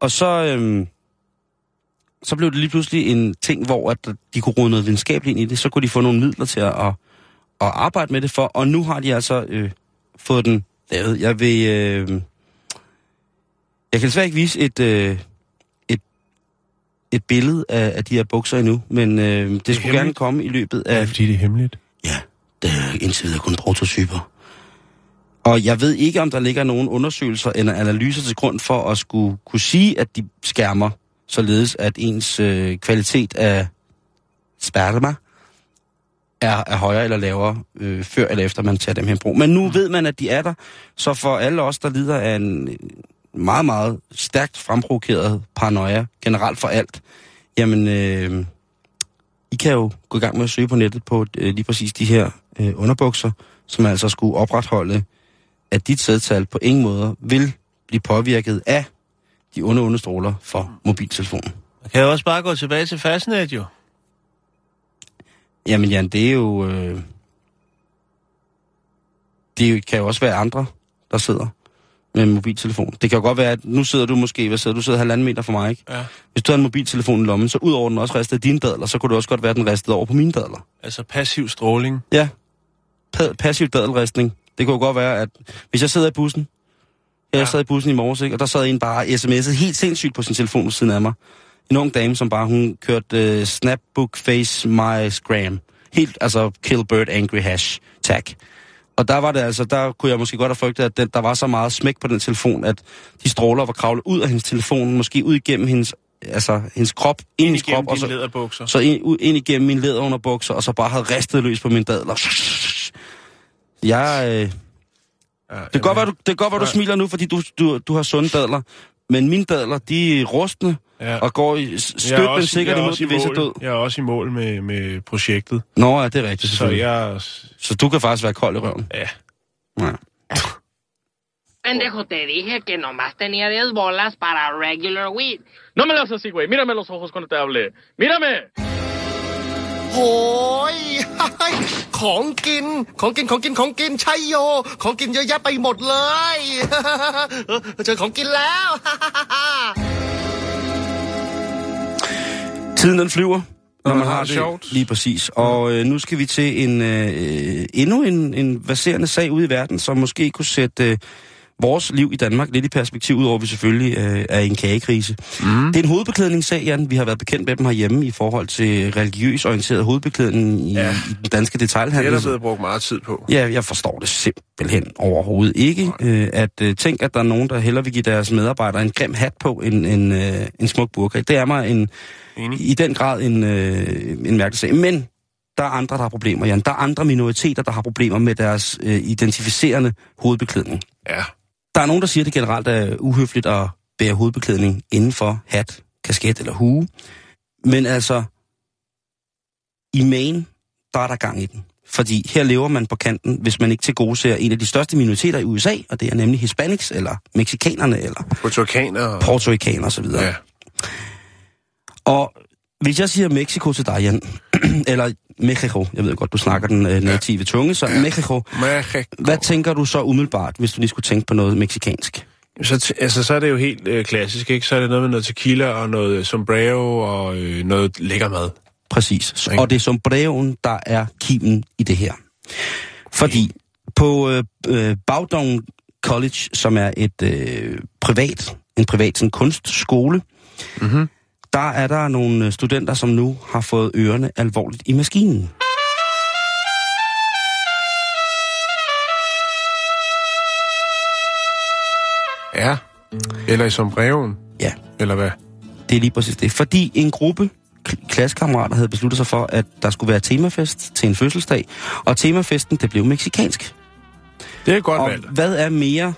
Og så, øhm, så blev det lige pludselig en ting, hvor at de kunne rode noget videnskabeligt ind i det. Så kunne de få nogle midler til at, at, at arbejde med det for. Og nu har de altså øh, fået den lavet. Jeg vil... Øh, jeg kan desværre ikke vise et, øh, et, et billede af, af de her bukser endnu, men øh, det, det skulle gerne hemmeligt. komme i løbet af... fordi det er hemmeligt? Ja, det er indtil videre kun prototyper. Og jeg ved ikke, om der ligger nogen undersøgelser eller analyser til grund for at skulle kunne sige, at de skærmer, således at ens øh, kvalitet af sperma er, er højere eller lavere, øh, før eller efter man tager dem her i brug. Men nu ved man, at de er der, så for alle os, der lider af en øh, meget, meget stærkt fremprovokeret paranoia, generelt for alt, jamen, øh, I kan jo gå i gang med at søge på nettet på øh, lige præcis de her øh, underbukser, som altså skulle opretholde, at dit sædtal på ingen måde vil blive påvirket af de onde understråler for mobiltelefonen. Man kan jo også bare gå tilbage til Fastnet, jo. Jamen Jan, det er jo... Øh, det kan jo også være andre, der sidder med en mobiltelefon. Det kan jo godt være, at nu sidder du måske, hvad sidder du, sidder halvanden meter fra mig, ikke? Ja. Hvis du har en mobiltelefon i lommen, så ud over den også ristede dine dadler, så kunne det også godt være, at den ristede over på mine dadler. Altså passiv stråling. Ja. Pa- passiv dadelristning. Det kunne jo godt være, at hvis jeg sidder i bussen, jeg Ja. sad i bussen i morges, ikke? og der sad en bare sms'et helt sindssygt på sin telefon ved siden af mig. En ung dame, som bare, hun kørte uh, Snapbook Face My Scram. Helt, altså, kill bird angry hash tag. Og der var det altså, der kunne jeg måske godt have frygtet, at den, der var så meget smæk på den telefon, at de stråler var kravlet ud af hendes telefon, måske ud igennem hendes, altså, hendes krop, ind i hendes krop, og så, læderbukser. så ind, ind igennem min læderunderbukser, og så bare havde ristet løs på mine dadler. Jeg, øh, det Ja, kan godt være, du, det kan godt være, du smiler nu, fordi du, du, du har sunde dadler. Men mine dadler, de er rustne Ja. og går i s- Jeg er støt, men også- sikkert jeg er imod også i den visse mål- død. Jeg er også i mål med, med projektet. Nå, ja, det er rigtigt, Så selvfølgelig. jeg... Så du kan faktisk være kold i røven. Ja. Ja. Pendejo, te dije que nomás tenía 10 bolas para regular weed. No me las así, güey. Mírame los ojos cuando te hable. ¡Mírame! โอ้ย ของกิน ของกิน ของกิน ของกิน ใช่โย ของกินเยอะแยะไปหมดเลย เจอของกินแล้ว [laughs] [laughs] Tiden den flyver, når man man har det sjovt. lige præcis. Og øh, nu skal vi til en øh, endnu en, en verserende sag ude i verden, som måske kunne sætte øh, vores liv i Danmark lidt i perspektiv, udover at vi selvfølgelig øh, er i en kagekrise. Mm. Det er en hovedbeklædningssag, Jan. Vi har været bekendt med dem herhjemme i forhold til religiøs orienteret hovedbeklædning i, ja. I den danske Det er der blevet brugt meget tid på. Ja, jeg forstår det simpelthen overhovedet ikke. Øh, at øh, tænk, at der er nogen, der hellere vil give deres medarbejdere en grim hat på end en, øh, en smuk burka. Det er mig en, Enig. i den grad en, øh, en mærkelig sag. Men der er andre, der har problemer, Jan. Der er andre minoriteter, der har problemer med deres øh, identificerende hovedbeklædning. Ja. Der er nogen, der siger, at det generelt er uhøfligt at bære hovedbeklædning inden for hat, kasket eller hue. Men altså, i Maine, der er der gang i den. Fordi her lever man på kanten, hvis man ikke til gode ser en af de største minoriteter i USA, og det er nemlig hispanics, eller mexikanerne, eller Portuganer og... portorikanere osv. Ja. Og hvis jeg siger Mexico til dig, Jan, [clears throat] eller Mexico, jeg ved godt, du snakker den øh, native tunge, så Mexico, Mexico. hvad tænker du så umiddelbart, hvis du lige skulle tænke på noget meksikansk? Så, altså, så er det jo helt øh, klassisk, ikke? Så er det noget med noget tequila og noget sombrero og øh, noget lækker mad. Præcis. Og det er sombreroen, der er kimen i det her. Fordi på øh, øh, Bagdong College, som er et øh, privat, en privat sådan, kunstskole, Mhm. Der er der nogle øh, studenter, som nu har fået ørerne alvorligt i maskinen. Ja. Eller i sombreroen. Ja, Eller hvad? det er lige præcis det. Fordi en gruppe kl- klassekammerater havde besluttet sig for, at der skulle være temafest til en fødselsdag, og temafesten, det blev meksikansk. Det er godt Og valgt. hvad er mere...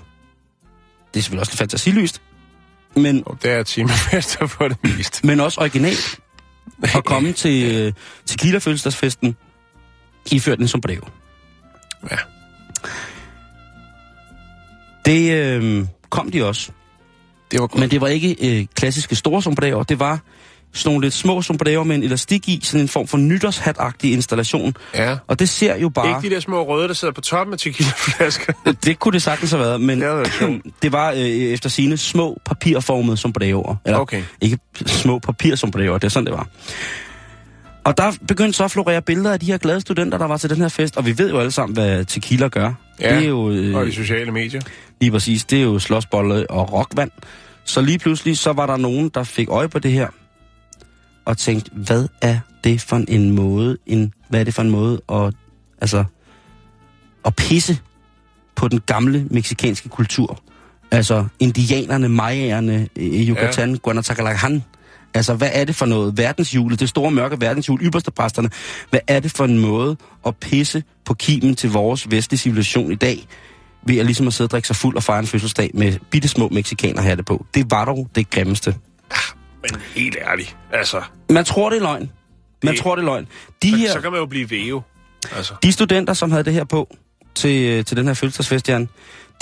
Det er selvfølgelig også lidt fantasiløst, men, Og [laughs] det er timefester på det meste. men også originalt at komme til [laughs] øh, tequila fødselsdagsfesten iført en sombrero. Ja. Det øh, kom de også. Det var godt. Men det var ikke øh, klassiske store sombreroer, det var sådan nogle lidt små sombreroer med en elastik i, sådan en form for nytårshat-agtig installation. Ja. Og det ser jo bare... Ikke de der små røde, der sidder på toppen af tequilaflasker. [laughs] Det kunne det sagtens have været, men Det været [clears throat] det var øh, efter sine små papirformede sombreroer. Eller Okay. ikke små papirsombreroer, det er sådan, det var. Og der begyndte så at florere billeder af de her glade studenter, der var til den her fest. Og vi ved jo alle sammen, hvad tequila gør. Ja, det er jo, øh, Og de sociale medier. lige præcis, det er jo slåsbolle og rockvand. Så lige pludselig, så var der nogen, der fik øje på det her. Og tænkte, hvad er det for en måde, en, hvad er det for en måde at, altså, at pisse på den gamle meksikanske kultur. Altså indianerne, mayaerne, øh, Yucatan, ja. Guanatacalacan. Altså, hvad er det for noget? Verdenshjulet, det store mørke verdenshjul, ypperstepræsterne. Hvad er det for en måde at pisse på kimen til vores vestlige civilisation i dag? Ved at ligesom at sidde og drikke sig fuld og fejre en fødselsdag med bitte små meksikaner her det på. Det var dog det grimmeste. Men helt ærligt, altså. Man tror, det er løgn. Man Det- tror, det er løgn. De Så, her... så kan man jo blive væve. Altså. De studenter, som havde det her på til, øh, til den her fødselsdagsfest, Jan,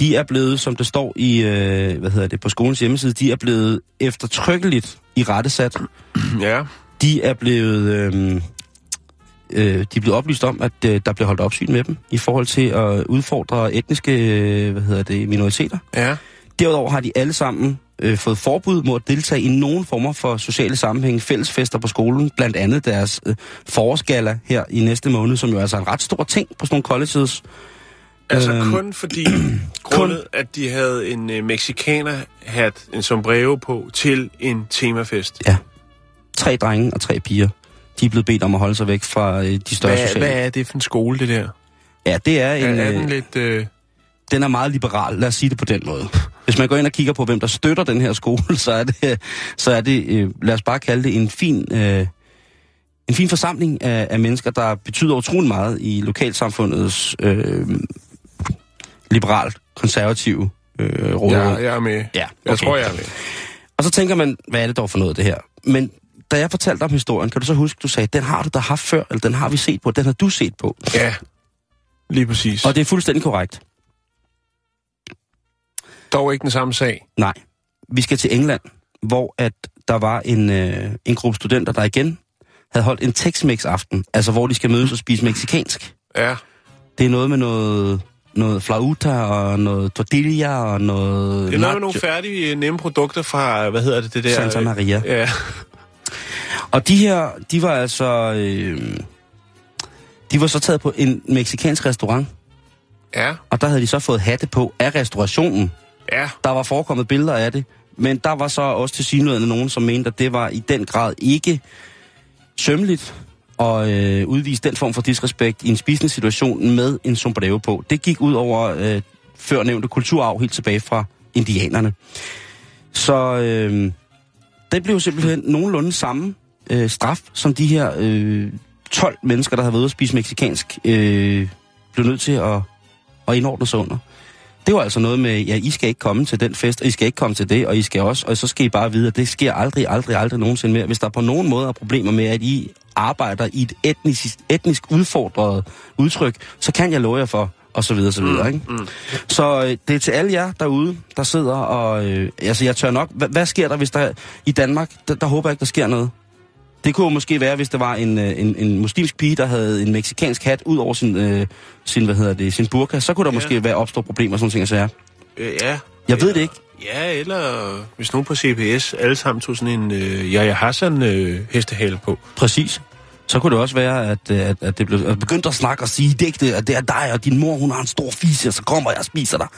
de er blevet, som det står i, øh, hvad hedder det, på skolens hjemmeside, de er blevet eftertrykkeligt i rettesat. [clears throat] Ja. De er blevet, øh, øh, de er blevet oplyst om, at øh, der bliver holdt opsyn med dem i forhold til at udfordre etniske øh, hvad hedder det, minoriteter. Ja. Derudover har de alle sammen øh, fået forbud mod at deltage i nogen former for sociale sammenhæng, fællesfester på skolen, blandt andet deres øh, forårsgala her i næste måned, som jo altså er en ret stor ting på sådan nogle colleges. Altså Øhm, kun fordi, [clears throat] grundet at de havde en øh, mexikaner-hat, en sombrero på, til en temafest. Ja. Tre drenge og tre piger. De er blevet bedt om at holde sig væk fra øh, de større Hvad, sociale... hvad er det for en skole, det der? Ja, det er en... Er, er øh, den lidt... Øh... den er meget liberal, lad os sige det på den måde. Hvis man går ind og kigger på, hvem der støtter den her skole, [laughs] så er det, så er det øh, lad os bare kalde det en fin, øh, en fin forsamling af, af mennesker, der betyder utrolig meget i lokalsamfundets øh, liberalt konservative øh, råd. Ja, jeg er med. Ja, Jeg okay. tror, jeg er med. Og så tænker man, hvad er det dog for noget, det her? Men da jeg fortalte om historien, kan du så huske, du sagde, den har du da haft før, eller den har vi set på, den har du set på. Ja, lige præcis. Og det er fuldstændig korrekt. Dog ikke den samme sag. Nej. Vi skal til England, hvor at der var en, øh, en gruppe studenter, der igen havde holdt en Tex-Mex-aften. Altså, hvor de skal mødes og spise meksikansk. Ja. Det er noget med noget, noget flauta og noget tortilla og noget... Det er noget med nogle færdige, øh, nemme produkter fra, hvad hedder det, det der... Santa Maria. Ja. Og de her, de var altså... Øh, de var så taget på en meksikansk restaurant, Ja. og der havde de så fået hatte på af restaurationen. Ja. Der var forekommet billeder af det, men der var så også til synligheden nogen, som mente, at det var i den grad ikke sømmeligt at øh, udvise den form for disrespekt i en spisende situation med en sombrero på. Det gik ud over øh, førnævnte kulturarv helt tilbage fra indianerne. Så øh, det blev simpelthen nogenlunde samme øh, straf, som de her øh, 12 mennesker, der havde været ude at spise meksikansk, øh, blev nødt til at, at indordne sig under. Det var altså noget med, ja, I skal ikke komme til den fest, og I skal ikke komme til det, og I skal også, og så skal I bare vide, at det sker aldrig, aldrig, aldrig nogensinde mere. Hvis der på nogen måde er problemer med, at I arbejder i et etnisk, etnisk udfordret udtryk, så kan jeg love jer for, og så videre, så videre, ikke? Mm. Så øh, det er til alle jer derude, der sidder og... Øh, altså, jeg tør nok... Hvad, hvad sker der, hvis der... I Danmark, der, der håber jeg ikke, der sker noget. Det kunne måske være, hvis der var en, øh, en, en muslimsk pige, der havde en meksikansk hat ud over sin, øh, sin, hvad hedder det, sin burka, så kunne der ja. måske være opstå problemer og sådan ting, så ja. Øh, ja. Jeg ved det ikke. Ja, eller hvis nogen på CPS alle sammen tog sådan en øh, Yahya Hassan øh, hestehale på. Præcis. Så kunne det også være, at, øh, at, at det blev at begyndte at snakke og sige, er, det, at det er dig, og din mor, hun har en stor fise, og så kommer jeg og spiser dig.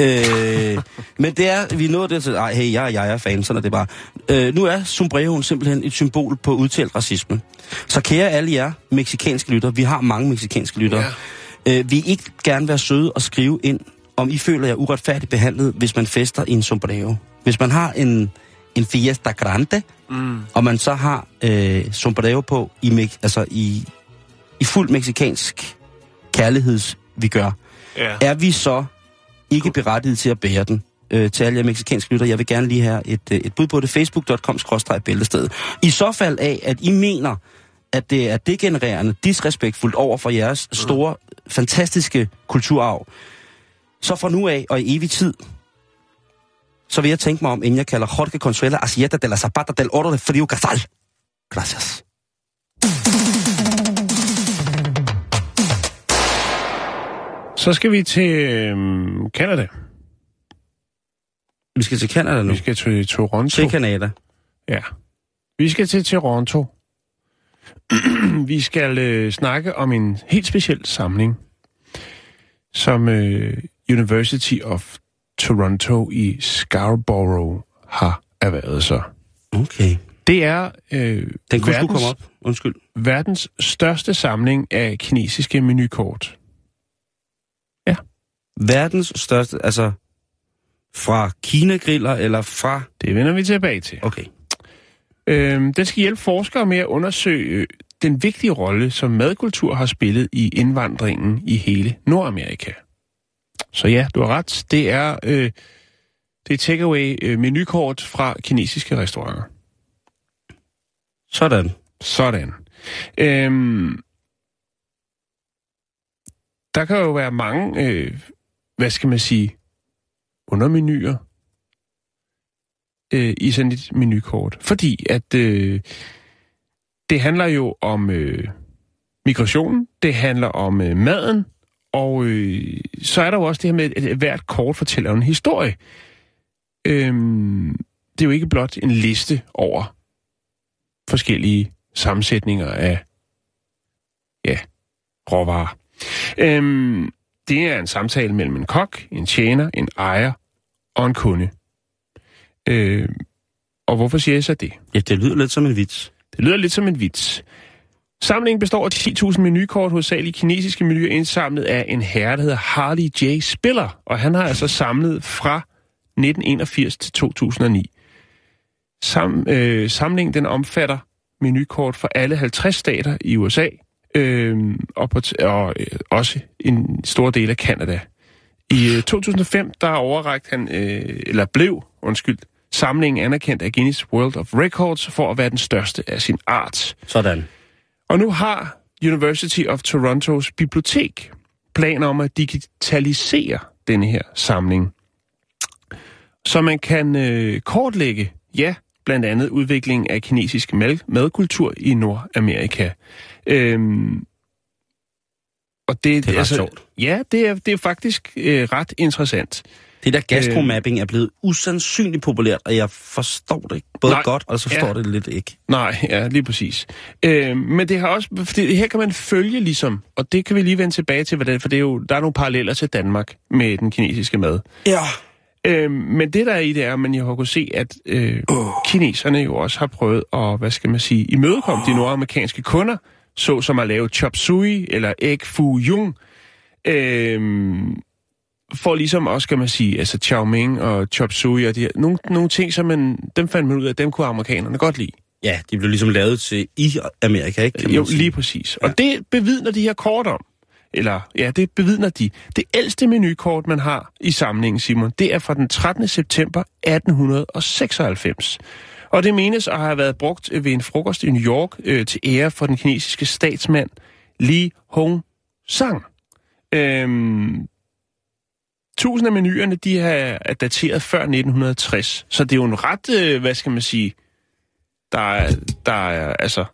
øh, men det er, vi nået det til, ej, hey, jeg, jeg er fan, sådan er det bare. Øh, nu er sombreroen simpelthen et symbol på udtalt racisme. Så kære alle jer meksikanske lytter, vi har mange meksikanske lytter, ja. øh, vil I ikke gerne være søde og skrive ind, om I føler jer uretfærdigt behandlet, hvis man fester i en sombrero. Hvis man har en, en fiesta grande, mm. og man så har øh, sombrero på i, altså i, i fuld meksikansk kærligheds, vi gør, Ja. er vi så ikke berettiget til at bære den? Øh, til alle jer meksikanske lytter, jeg vil gerne lige have et, øh, et bud på det. Facebook.com-bæltested. I så fald af, at I mener, at det er degenererende, disrespektfuldt over for jeres store, fantastiske kulturarv, så fra nu af og i evig tid, så vil jeg tænke mig om, inden jeg kalder Jorge Consuela Asieta de la Zapata del Oro de Frio Casal. Gracias. Så skal vi til øh, Canada. Vi skal til Canada nu. Vi skal til Toronto. Til Canada. Ja. Vi skal til Toronto. [clears throat] vi skal øh, snakke om en helt speciel samling, som øh, University of Toronto i Scarborough har erhvervet sig. Okay. Det er øh, Den kunne verdens, komme op. Undskyld. verdens største samling af kinesiske menukort. Verdens største, altså fra Kina-griller eller fra... Det vender vi tilbage til. Okay. Øhm, den skal hjælpe forskere med at undersøge øh, den vigtige rolle, som madkultur har spillet i indvandringen i hele Nordamerika. Så ja, du har ret. Det er, øh, det er takeaway øh, menukort fra kinesiske restauranter. Sådan. Sådan. Øhm, der kan jo være mange, øh, hvad skal man sige, undermenuer øh, i sådan et menukort. Fordi at øh, det handler jo om øh, migrationen, det handler om øh, maden, og øh, så er der jo også det her med, at hvert kort fortæller en historie. Øhm, det er jo ikke blot en liste over forskellige sammensætninger af ja, råvarer. Øhm, det er en samtale mellem en kok, en tjener, en ejer og en kunde. Øh, og hvorfor siger jeg så det? Ja, det lyder lidt som en vits. Det lyder lidt som en vits. Samlingen består af 10.000 menukort, hovedsageligt kinesiske menuer, indsamlet af en herre, der hedder Harley J. Spiller. Og han har altså samlet fra 1981 til 2009. Sam, øh, samlingen den omfatter menukort for alle 50 stater i USA, øh, og, på t- og øh, også en stor del af Kanada. I øh, 2005 der overrakte han, øh, eller blev, undskyld, samlingen anerkendt af Guinness World of Records for at være den største af sin art. Sådan. Og nu har University of Torontos bibliotek planer om at digitalisere denne her samling. Så man kan øh, kortlægge, ja, blandt andet udviklingen af kinesisk mad- madkultur i Nordamerika. Øhm, og det, Det er ret sjovt. Ja, det er, det er faktisk øh, ret interessant. Det der gastromapping er blevet usandsynligt populært, og jeg forstår det ikke. Både Nej, godt, og så forstår ja. det lidt ikke. Nej, ja, lige præcis. Øh, men det har også, fordi her kan man følge ligesom, og det kan vi lige vende tilbage til, hvordan, for det er jo, der er nogle paralleller til Danmark med den kinesiske mad. Ja. Øh, men det der er i det er, at man jo har kunnet se, at øh, kineserne jo også har prøvet at, hvad skal man sige, imødekomme de nordamerikanske kunder, så som at lave chop suey eller egg foo yung, øh, for ligesom også, skal man sige, altså chow mein og chop suey og de her, nogle, nogle ting, som man, dem fandt man ud af, dem kunne amerikanerne godt lide. Ja, de blev ligesom lavet til i Amerika, ikke? Kan Jo, sige. lige præcis. Og det bevidner de her kort om. Eller, ja, det bevidner de. Det ældste menukort, man har i samlingen, Simon, det er fra den 13. september 1896. Og det menes at have været brugt ved en frokost i New York øh, til ære for den kinesiske statsmand Li Hong Sang. Øhm, tusind af menuerne, de er er dateret før 1960. Så det er jo en ret, øh, hvad skal man sige, der er, der er altså,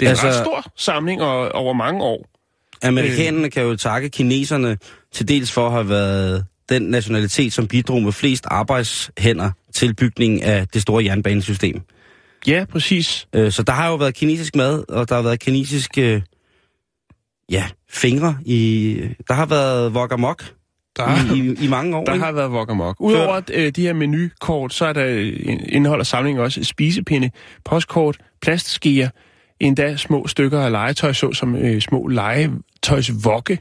det er altså, en ret stor samling og, over mange år. Amerikanerne kan jo takke kineserne til dels for at have været den nationalitet, som bidrog med flest arbejdshænder til bygningen af det store jernbanesystem. Ja, præcis. Øh, Så der har jo været kinesisk mad, og der har været kinesiske ja, fingre i... Der har været wok amok Der, i, i, i mange år, der ikke? har været wok amok. Udover at, øh, de her menukort, så er der øh, indeholder samlingen også spisepinde, postkort, plastskeer, endda små stykker af legetøj, såsom øh, små legetøjsvokke.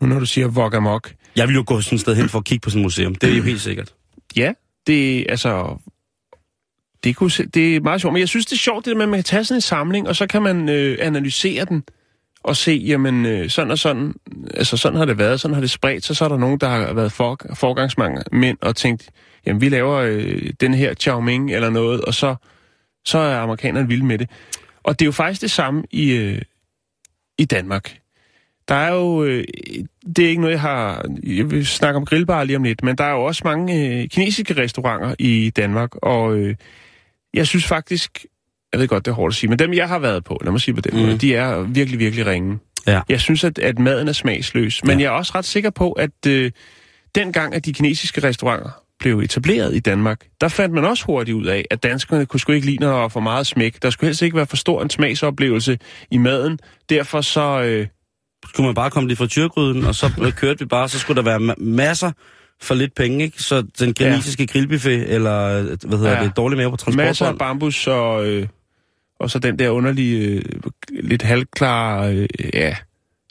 Nu når du siger wok amok. Jeg vil jo gå sådan et sted hen for at kigge på sådan et museum. Det er jo helt sikkert. Ja, det altså... Det, kunne, se- det er meget sjovt, men jeg synes, det er sjovt, det der med, at man kan tage sådan en samling, og så kan man øh, analysere den, og se, jamen, øh, sådan og sådan, altså sådan har det været, sådan har det spredt sig, så er der nogen, der har været for, forgangsmænd mænd og tænkt, jamen, vi laver øh, den her chow eller noget, og så, så er amerikanerne vilde med det. Og det er jo faktisk det samme i, øh, i Danmark. Der er jo, øh, det er ikke noget, jeg har, jeg vil snakke om grillbar lige om lidt, men der er jo også mange øh, kinesiske restauranter i Danmark, og øh, jeg synes faktisk, jeg ved godt, det er hårdt at sige, men dem, jeg har været på, lad mig sige på den Mm. måde, de er virkelig, virkelig ringe. Ja. Jeg synes, at, at maden er smagsløs, men Ja. jeg er også ret sikker på, at øh, dengang, at de kinesiske restauranter blev etableret i Danmark, der fandt man også hurtigt ud af, at danskerne kunne sgu ikke lide, når der var for meget smæk. Der skulle helst ikke være for stor en smagsoplevelse i maden. Derfor så... Øh, Skulle man bare komme lidt fra tyrgryden, og så [laughs] kørte vi bare, så skulle der være ma- masser for lidt penge, ikke? Så den kinesiske ja. grillbuffet, eller hvad hedder Ja. det, dårlig mave på masser af bambus og, øh, og så den der underlige, øh, lidt halvklare, øh, ja,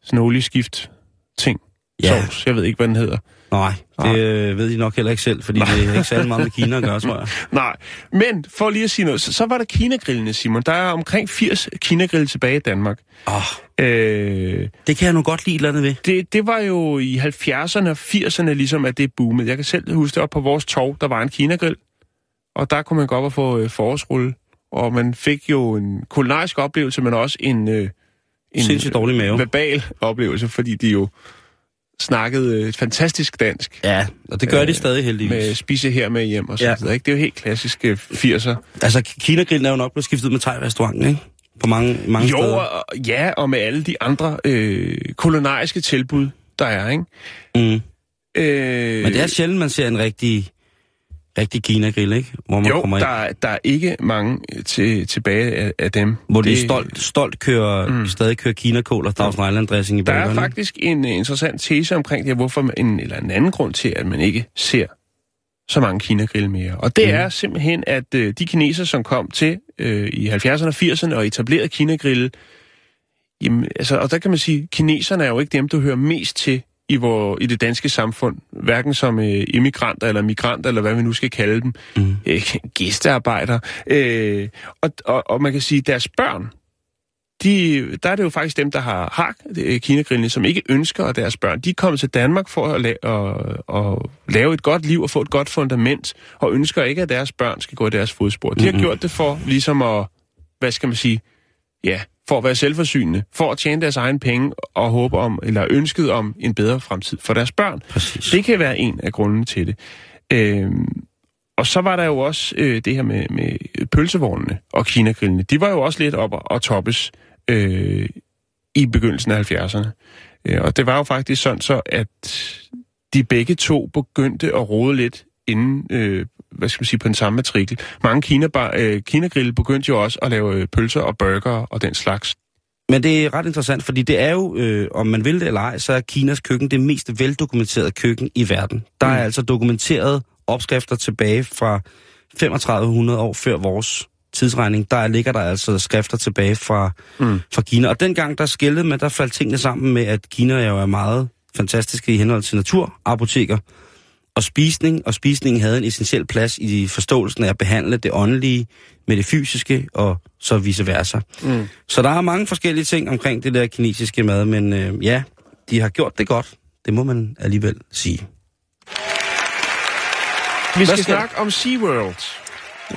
sådan olieskift ting. Ja. Sovs, jeg ved ikke, hvad den hedder. Nej, det øh, ved I nok heller ikke selv, fordi det er ikke særlig meget med Kina at gøre, tror jeg. [laughs] Nej, men for lige at sige noget, så, så var der Kinagrillene, Simon. Der er omkring 80 Kinagrille tilbage i Danmark. Oh, Øh, det kan jeg nu godt lide eller andet ved. det, det var jo i 70'erne og 80'erne ligesom, at det boomede. Jeg kan selv huske det op på vores torv, der var en Kinagrill, og der kunne man gå op og få øh, forårsrulle. Og man fik jo en kulinarisk oplevelse, men også en, øh, en Sindssygt dårlig mave. verbal oplevelse, fordi de jo snakkede øh, fantastisk dansk. Ja, og det gør øh, de stadig heldigvis. Med spise her med hjem og så Ja. ja. videre. Ikke? Det er jo helt klassisk øh, 80'er. Altså, Kina-grillen er jo nok blevet skiftet med thai-restauranten, ikke? På mange, mange Jo, steder. og, ja, og med alle de andre øh, kulinariske tilbud, der er, ikke? Mm. Øh, Men det er sjældent, man ser en rigtig, rigtig Kina-grill, ikke? Hvor man jo, kommer ind. der, er- der er ikke mange øh, til, tilbage af, af dem. Hvor de Det- stolt, stolt kører, mm. stadig kører Kina-kål og Thousand Island dressing i Der er burgerne. faktisk en øh, interessant tese omkring det, hvorfor man, en, eller en anden grund til, at man ikke ser så mange Kina-grill mere. Og det Mm. er simpelthen, at øh, de kineser, som kom til øh, i 70'erne og 80'erne og etablerede Kina-grill, jamen, altså, og der kan man sige, kineserne er jo ikke dem, du hører mest til i, hvor, i det danske samfund, hverken som øh, immigranter eller migranter, eller hvad vi nu skal kalde dem, Mm. øh, gæstearbejdere. Øh, og, og, og man kan sige, deres børn, de, der er det jo faktisk dem, der har, har øh, kinagrillene, som ikke ønsker, at deres børn, de er kommet til Danmark for at, la- at, at lave et godt liv og få et godt fundament, og ønsker ikke, at deres børn skal gå i deres fodspor. De har Mhm. gjort det for ligesom at, hvad skal man sige, ja, for at være selvforsynende, for at tjene deres egen penge og håbe om, eller ønsket om en bedre fremtid for deres børn. Præcis. Det kan være en af grundene til det. Øhm, og så var der jo også øh, det her med, med pølsevognene og kinagrillene. De var jo også lidt op og, toppes øh, i begyndelsen af 70'erne. Øh, og det var jo faktisk sådan så, at de begge to begyndte at rode lidt inden, øh, hvad skal man sige, på den samme matrikel. Mange kinabar, øh, kinagrille begyndte jo også at lave øh, pølser og burger og den slags. Men det er ret interessant, fordi det er jo, øh, om man vil det eller ej, så er Kinas køkken det mest veldokumenterede køkken i verden. Der er Mm. altså dokumenteret opskrifter tilbage fra 3500 år før vores tidsregning. Der ligger der altså skrifter tilbage fra, Mm. fra Kina. Og dengang der skældede man, der faldt tingene sammen med, at Kina jo er meget fantastiske i henhold til natur, apoteker og spisning. Og spisningen havde en essentiel plads i forståelsen af at behandle det åndelige med det fysiske og så vice versa. Mm. Så der er mange forskellige ting omkring det der kinesiske mad, men øh, ja, de har gjort det godt. Det må man alligevel sige. Vi skal, skal- snakke om SeaWorld.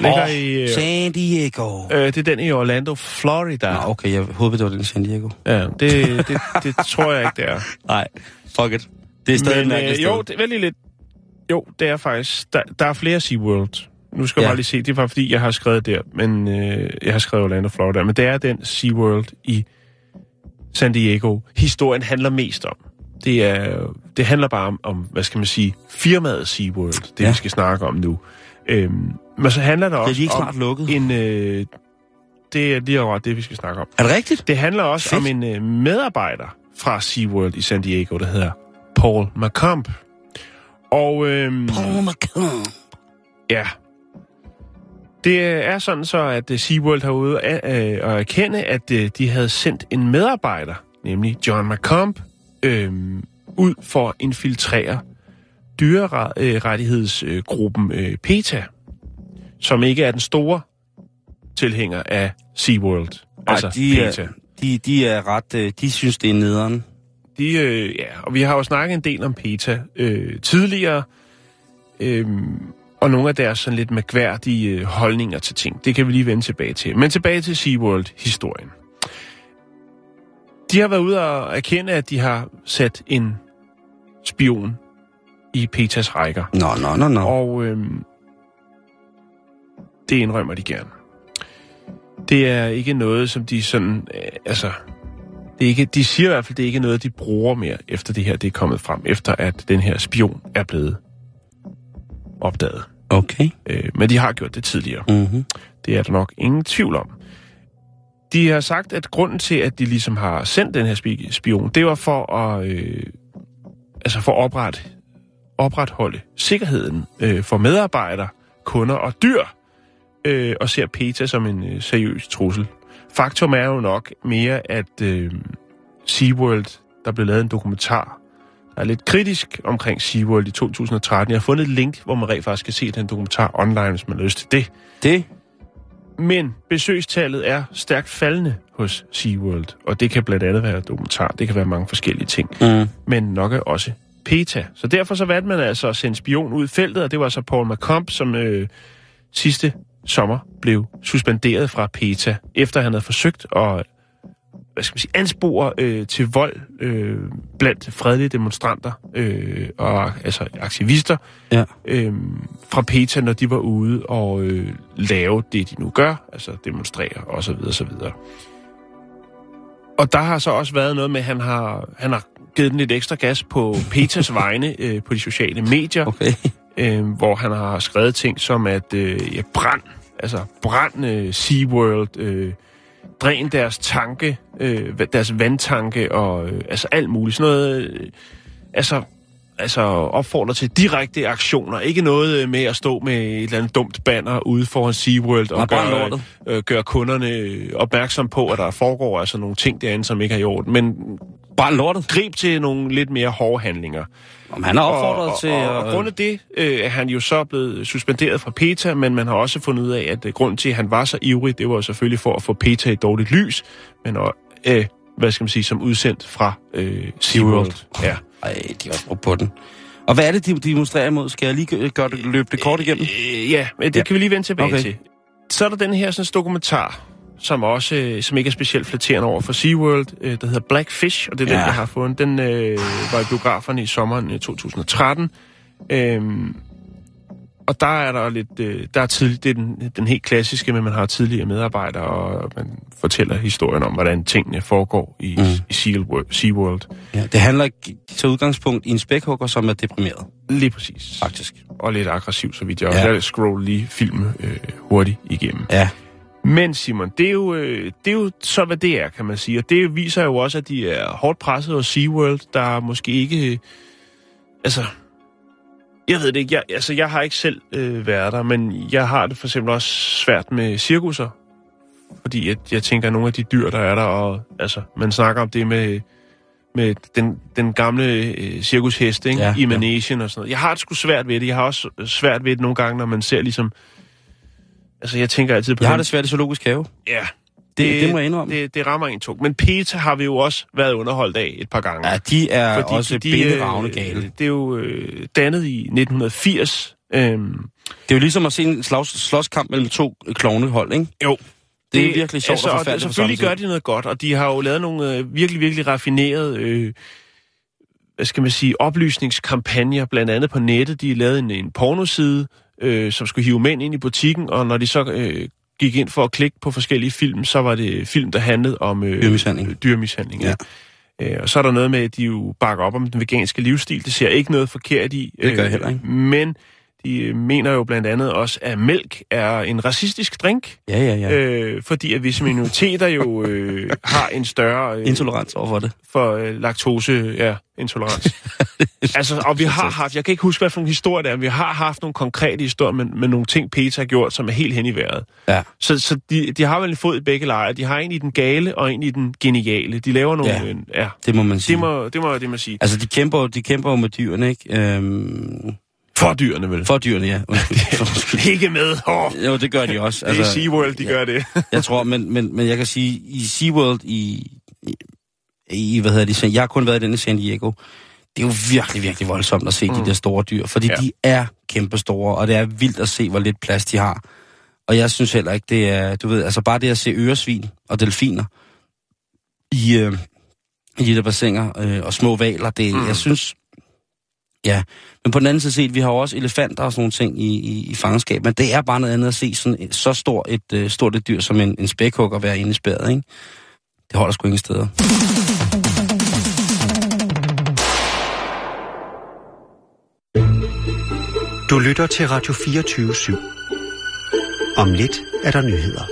Ligger Åh, i, øh, San Diego. øh, det er den i Orlando, Florida. Nå, okay, jeg håbede, det var den i San Diego. Ja, det, det, det tror jeg ikke, det er. [laughs] Nej, fuck it. Det er stadig Men, øh, jo, det, lige lidt. Jo, det er faktisk. Der, der er flere SeaWorld. Nu skal jeg Ja. bare lige se. Det var fordi, jeg har skrevet der. Men øh, jeg har skrevet Orlando, Florida. Men det er den SeaWorld i San Diego. Historien handler mest om. Det, er, det handler bare om, om, hvad skal man sige, firmaet SeaWorld. Det Ja. vi skal snakke om nu. Øhm, men så handler det Det er også ikke om snart lukket. en... Øh, det er lige akkurat det, vi skal snakke om. Er det rigtigt? Det handler også Fedt. om en øh, medarbejder fra SeaWorld i San Diego, der hedder Paul McComb. Og øhm, Paul ja, det er sådan så, at øh, SeaWorld har ude at, øh, at erkende, at øh, de havde sendt en medarbejder, nemlig John McComb, øh, ud for at infiltrere dyrerettighedsgruppen øh, PETA, som ikke er den store tilhænger af SeaWorld. altså de, PETA. er, de, de er ret... øh, De synes, det er nederen. De, øh, ja, og vi har jo snakket en del om PETA øh, tidligere, øh, og nogle af deres sådan lidt mærkværdige øh, holdninger til ting. Det kan vi lige vende tilbage til. Men tilbage til SeaWorld-historien. de har været ude og erkende, at de har sat en spion i Petas rækker. Nå, nå, nå, nå. Og øhm, det indrømmer de gerne. Det er ikke noget, som de sådan... Øh, altså, det er ikke, de siger i hvert fald, det er ikke noget, de bruger mere, efter det her det er kommet frem, efter at den her spion er blevet opdaget. Okay. Øh, men de har gjort det tidligere. Mm-hmm. Det er der nok ingen tvivl om. De har sagt, at grunden til, at de ligesom har sendt den her spi- spion, det var for at, øh, altså for at oprette, opretholde sikkerheden øh, for medarbejdere, kunder og dyr, øh, og ser PETA som en øh, seriøs trussel. Faktum er jo nok mere, at øh, SeaWorld, der blev lavet en dokumentar, der er lidt kritisk omkring SeaWorld i 2013. Jeg har fundet et link, hvor man rent faktisk kan se den dokumentar online, hvis man har lyst til det. Det? Men besøgstallet er stærkt faldende hos SeaWorld, og det kan blandt andet være dokumentar, det kan være mange forskellige ting, Mm. men nok er også PETA. Så derfor så valgte man altså at sende spion ud i feltet, og det var så Paul McComb, som øh, sidste sommer blev suspenderet fra PETA, efter han havde forsøgt at hvad skal man sige, anspore øh, til vold øh, blandt fredelige demonstranter øh, og altså aktivister Ja. øh, fra PETA, når de var ude og øh, lave det, de nu gør, altså demonstrere og så videre, så videre. Og der har så også været noget med, at han har, han har givet den lidt ekstra gas på PETAs [laughs] vegne øh, på de sociale medier, Okay. Øh, hvor han har skrevet ting som, at øh, ja, brand, altså brand øh, SeaWorld, øh, dræn deres tanke, øh, deres vandtanke og øh, altså alt muligt. Sådan noget, øh, altså, altså opfordrer til direkte aktioner. Ikke noget øh, med at stå med et eller andet dumt banner ude foran SeaWorld og gøre, øh, gøre kunderne øh, opmærksom på, at der foregår altså nogle ting derinde, som ikke er i orden. Men Bare lortet. grib til nogle lidt mere hårde handlinger. Om han har opfordret og, til... Og, og, og grundet det øh, er han jo så blevet suspenderet fra PETA, men man har også fundet ud af, at øh, grunden til, at han var så ivrig, det var selvfølgelig for at få PETA i dårligt lys, men og, øh, hvad skal man sige, som udsendt fra øh, SeaWorld. Ja. Ej, de har brugt på den. Og hvad er det, de demonstrerer imod? Skal jeg lige gø- gøre det, løbe det kort igennem? Øh, ja, det Ja. kan vi lige vende tilbage okay. til. Så er der den her sådan, dokumentar, som også øh, som ikke er specielt flatterende over for SeaWorld, øh, der hedder Blackfish, og det er ja. Den, jeg har fundet. Den øh, var i biograferne i sommeren øh, 2013. Øhm, og der er der lidt, øh, der er tidlig, det er den, den helt klassiske, men man har tidligere medarbejdere, og man fortæller historien om, hvordan tingene foregår i, Mm. i SeaWorld, SeaWorld. Ja, det handler til udgangspunkt i en spækhugger, som er deprimeret, Lige præcis. faktisk. Og lidt aggressiv, så vidt jeg Ja. ja. Jeg scroller lige filmen øh, hurtigt igennem. Ja. Men Simon, det er, jo, øh, det er jo så, hvad det er, kan man sige. Og det viser jo også, at de er hårdt presset hos SeaWorld, der måske ikke... øh, Altså, jeg ved det ikke. Jeg, altså, jeg har ikke selv øh, været der, men jeg har det for eksempel også svært med cirkusser. Fordi jeg, jeg tænker, at nogle af de dyr, der er der, og altså, man snakker om det med, med den, den gamle øh, cirkushest, ikke? Ja, Ja, i ja. managen og sådan noget. Jeg har det sgu svært ved det. Jeg har også svært ved det nogle gange, når man ser ligesom... Altså, jeg tænker altid på... Jeg har den- det svært i zoologisk have. Ja, Det, det må jeg indrømme. det, det rammer en tung. Men PETA har vi jo også været underholdt af et par gange. Ja, de er Fordi også de, binderavne øh, gale. Det er jo øh, dannet i 1980. Øhm, Det er jo ligesom at se en slags, slåskamp mellem to klovnehold, ikke? jo. Det er virkelig sjovt altså, og og forfærdeligt det- på Selvfølgelig gør de noget godt, og de har jo lavet nogle øh, virkelig, virkelig raffinerede... Øh, hvad skal man sige, oplysningskampagner, blandt andet på nettet. De lavede en, en pornoside, øh, som skulle hive mænd ind i butikken, og når de så øh, gik ind for at klikke på forskellige film, så var det film, der handlede om øh, Dyremishandling. dyrmishandling ja. Øh, og så er der noget med, at de jo bakker op om den veganske livsstil. Det ser ikke noget forkert i. Det gør jeg heller ikke. Men de øh, mener jo blandt andet også, at mælk er en racistisk drink, Ja, ja, ja. øh, fordi at visse minoriteter jo øh, [laughs] har en større øh, Intolerans overfor det. for øh, laktose, ja, intolerans. [laughs] altså, og vi har haft, jeg kan ikke huske, hvad for nogle historier det er, men vi har haft nogle konkrete historier med, med nogle ting, Peter har gjort, som er helt hen i vejret. Ja. Så, så de, de har vel en fod i begge lejre. De har en i den gale, og en i den geniale. De laver nogle... Ja. Ja, ja Det må man sige. det, må, det må det må sige. Altså, de kæmper, de kæmper jo med dyrene, ikke? Øhm, For dyrene, vel? for dyrene, ja. [laughs] Undskyld. Ikke med. Oh, Jo, det gør de også. det er SeaWorld, de ja. gør det. [laughs] Jeg tror, men, men, men jeg kan sige, i SeaWorld i, i, i hvad hedder det, jeg har kun været i den i San Diego, det er jo virkelig, virkelig voldsomt at se mm. de der store dyr, fordi ja. Ja. de er kæmpe store, og det er vildt at se, hvor lidt plads de har. Og jeg synes heller ikke, det er, du ved, altså bare det at se øresvin og delfiner i, øh, i de der bassiner, øh, og små valer. Det, mm. Jeg synes, ja. Men på den anden side set, vi har jo også elefanter og sådan nogle ting i, i, i fangenskab, men det er bare noget andet at se sådan et, så stor et, øh, stort et dyr som en, en spækhugger være inde i spæret, ikke? Det holder sgu ingen steder. Du lytter til Radio 24 /7. Om lidt er der nyheder.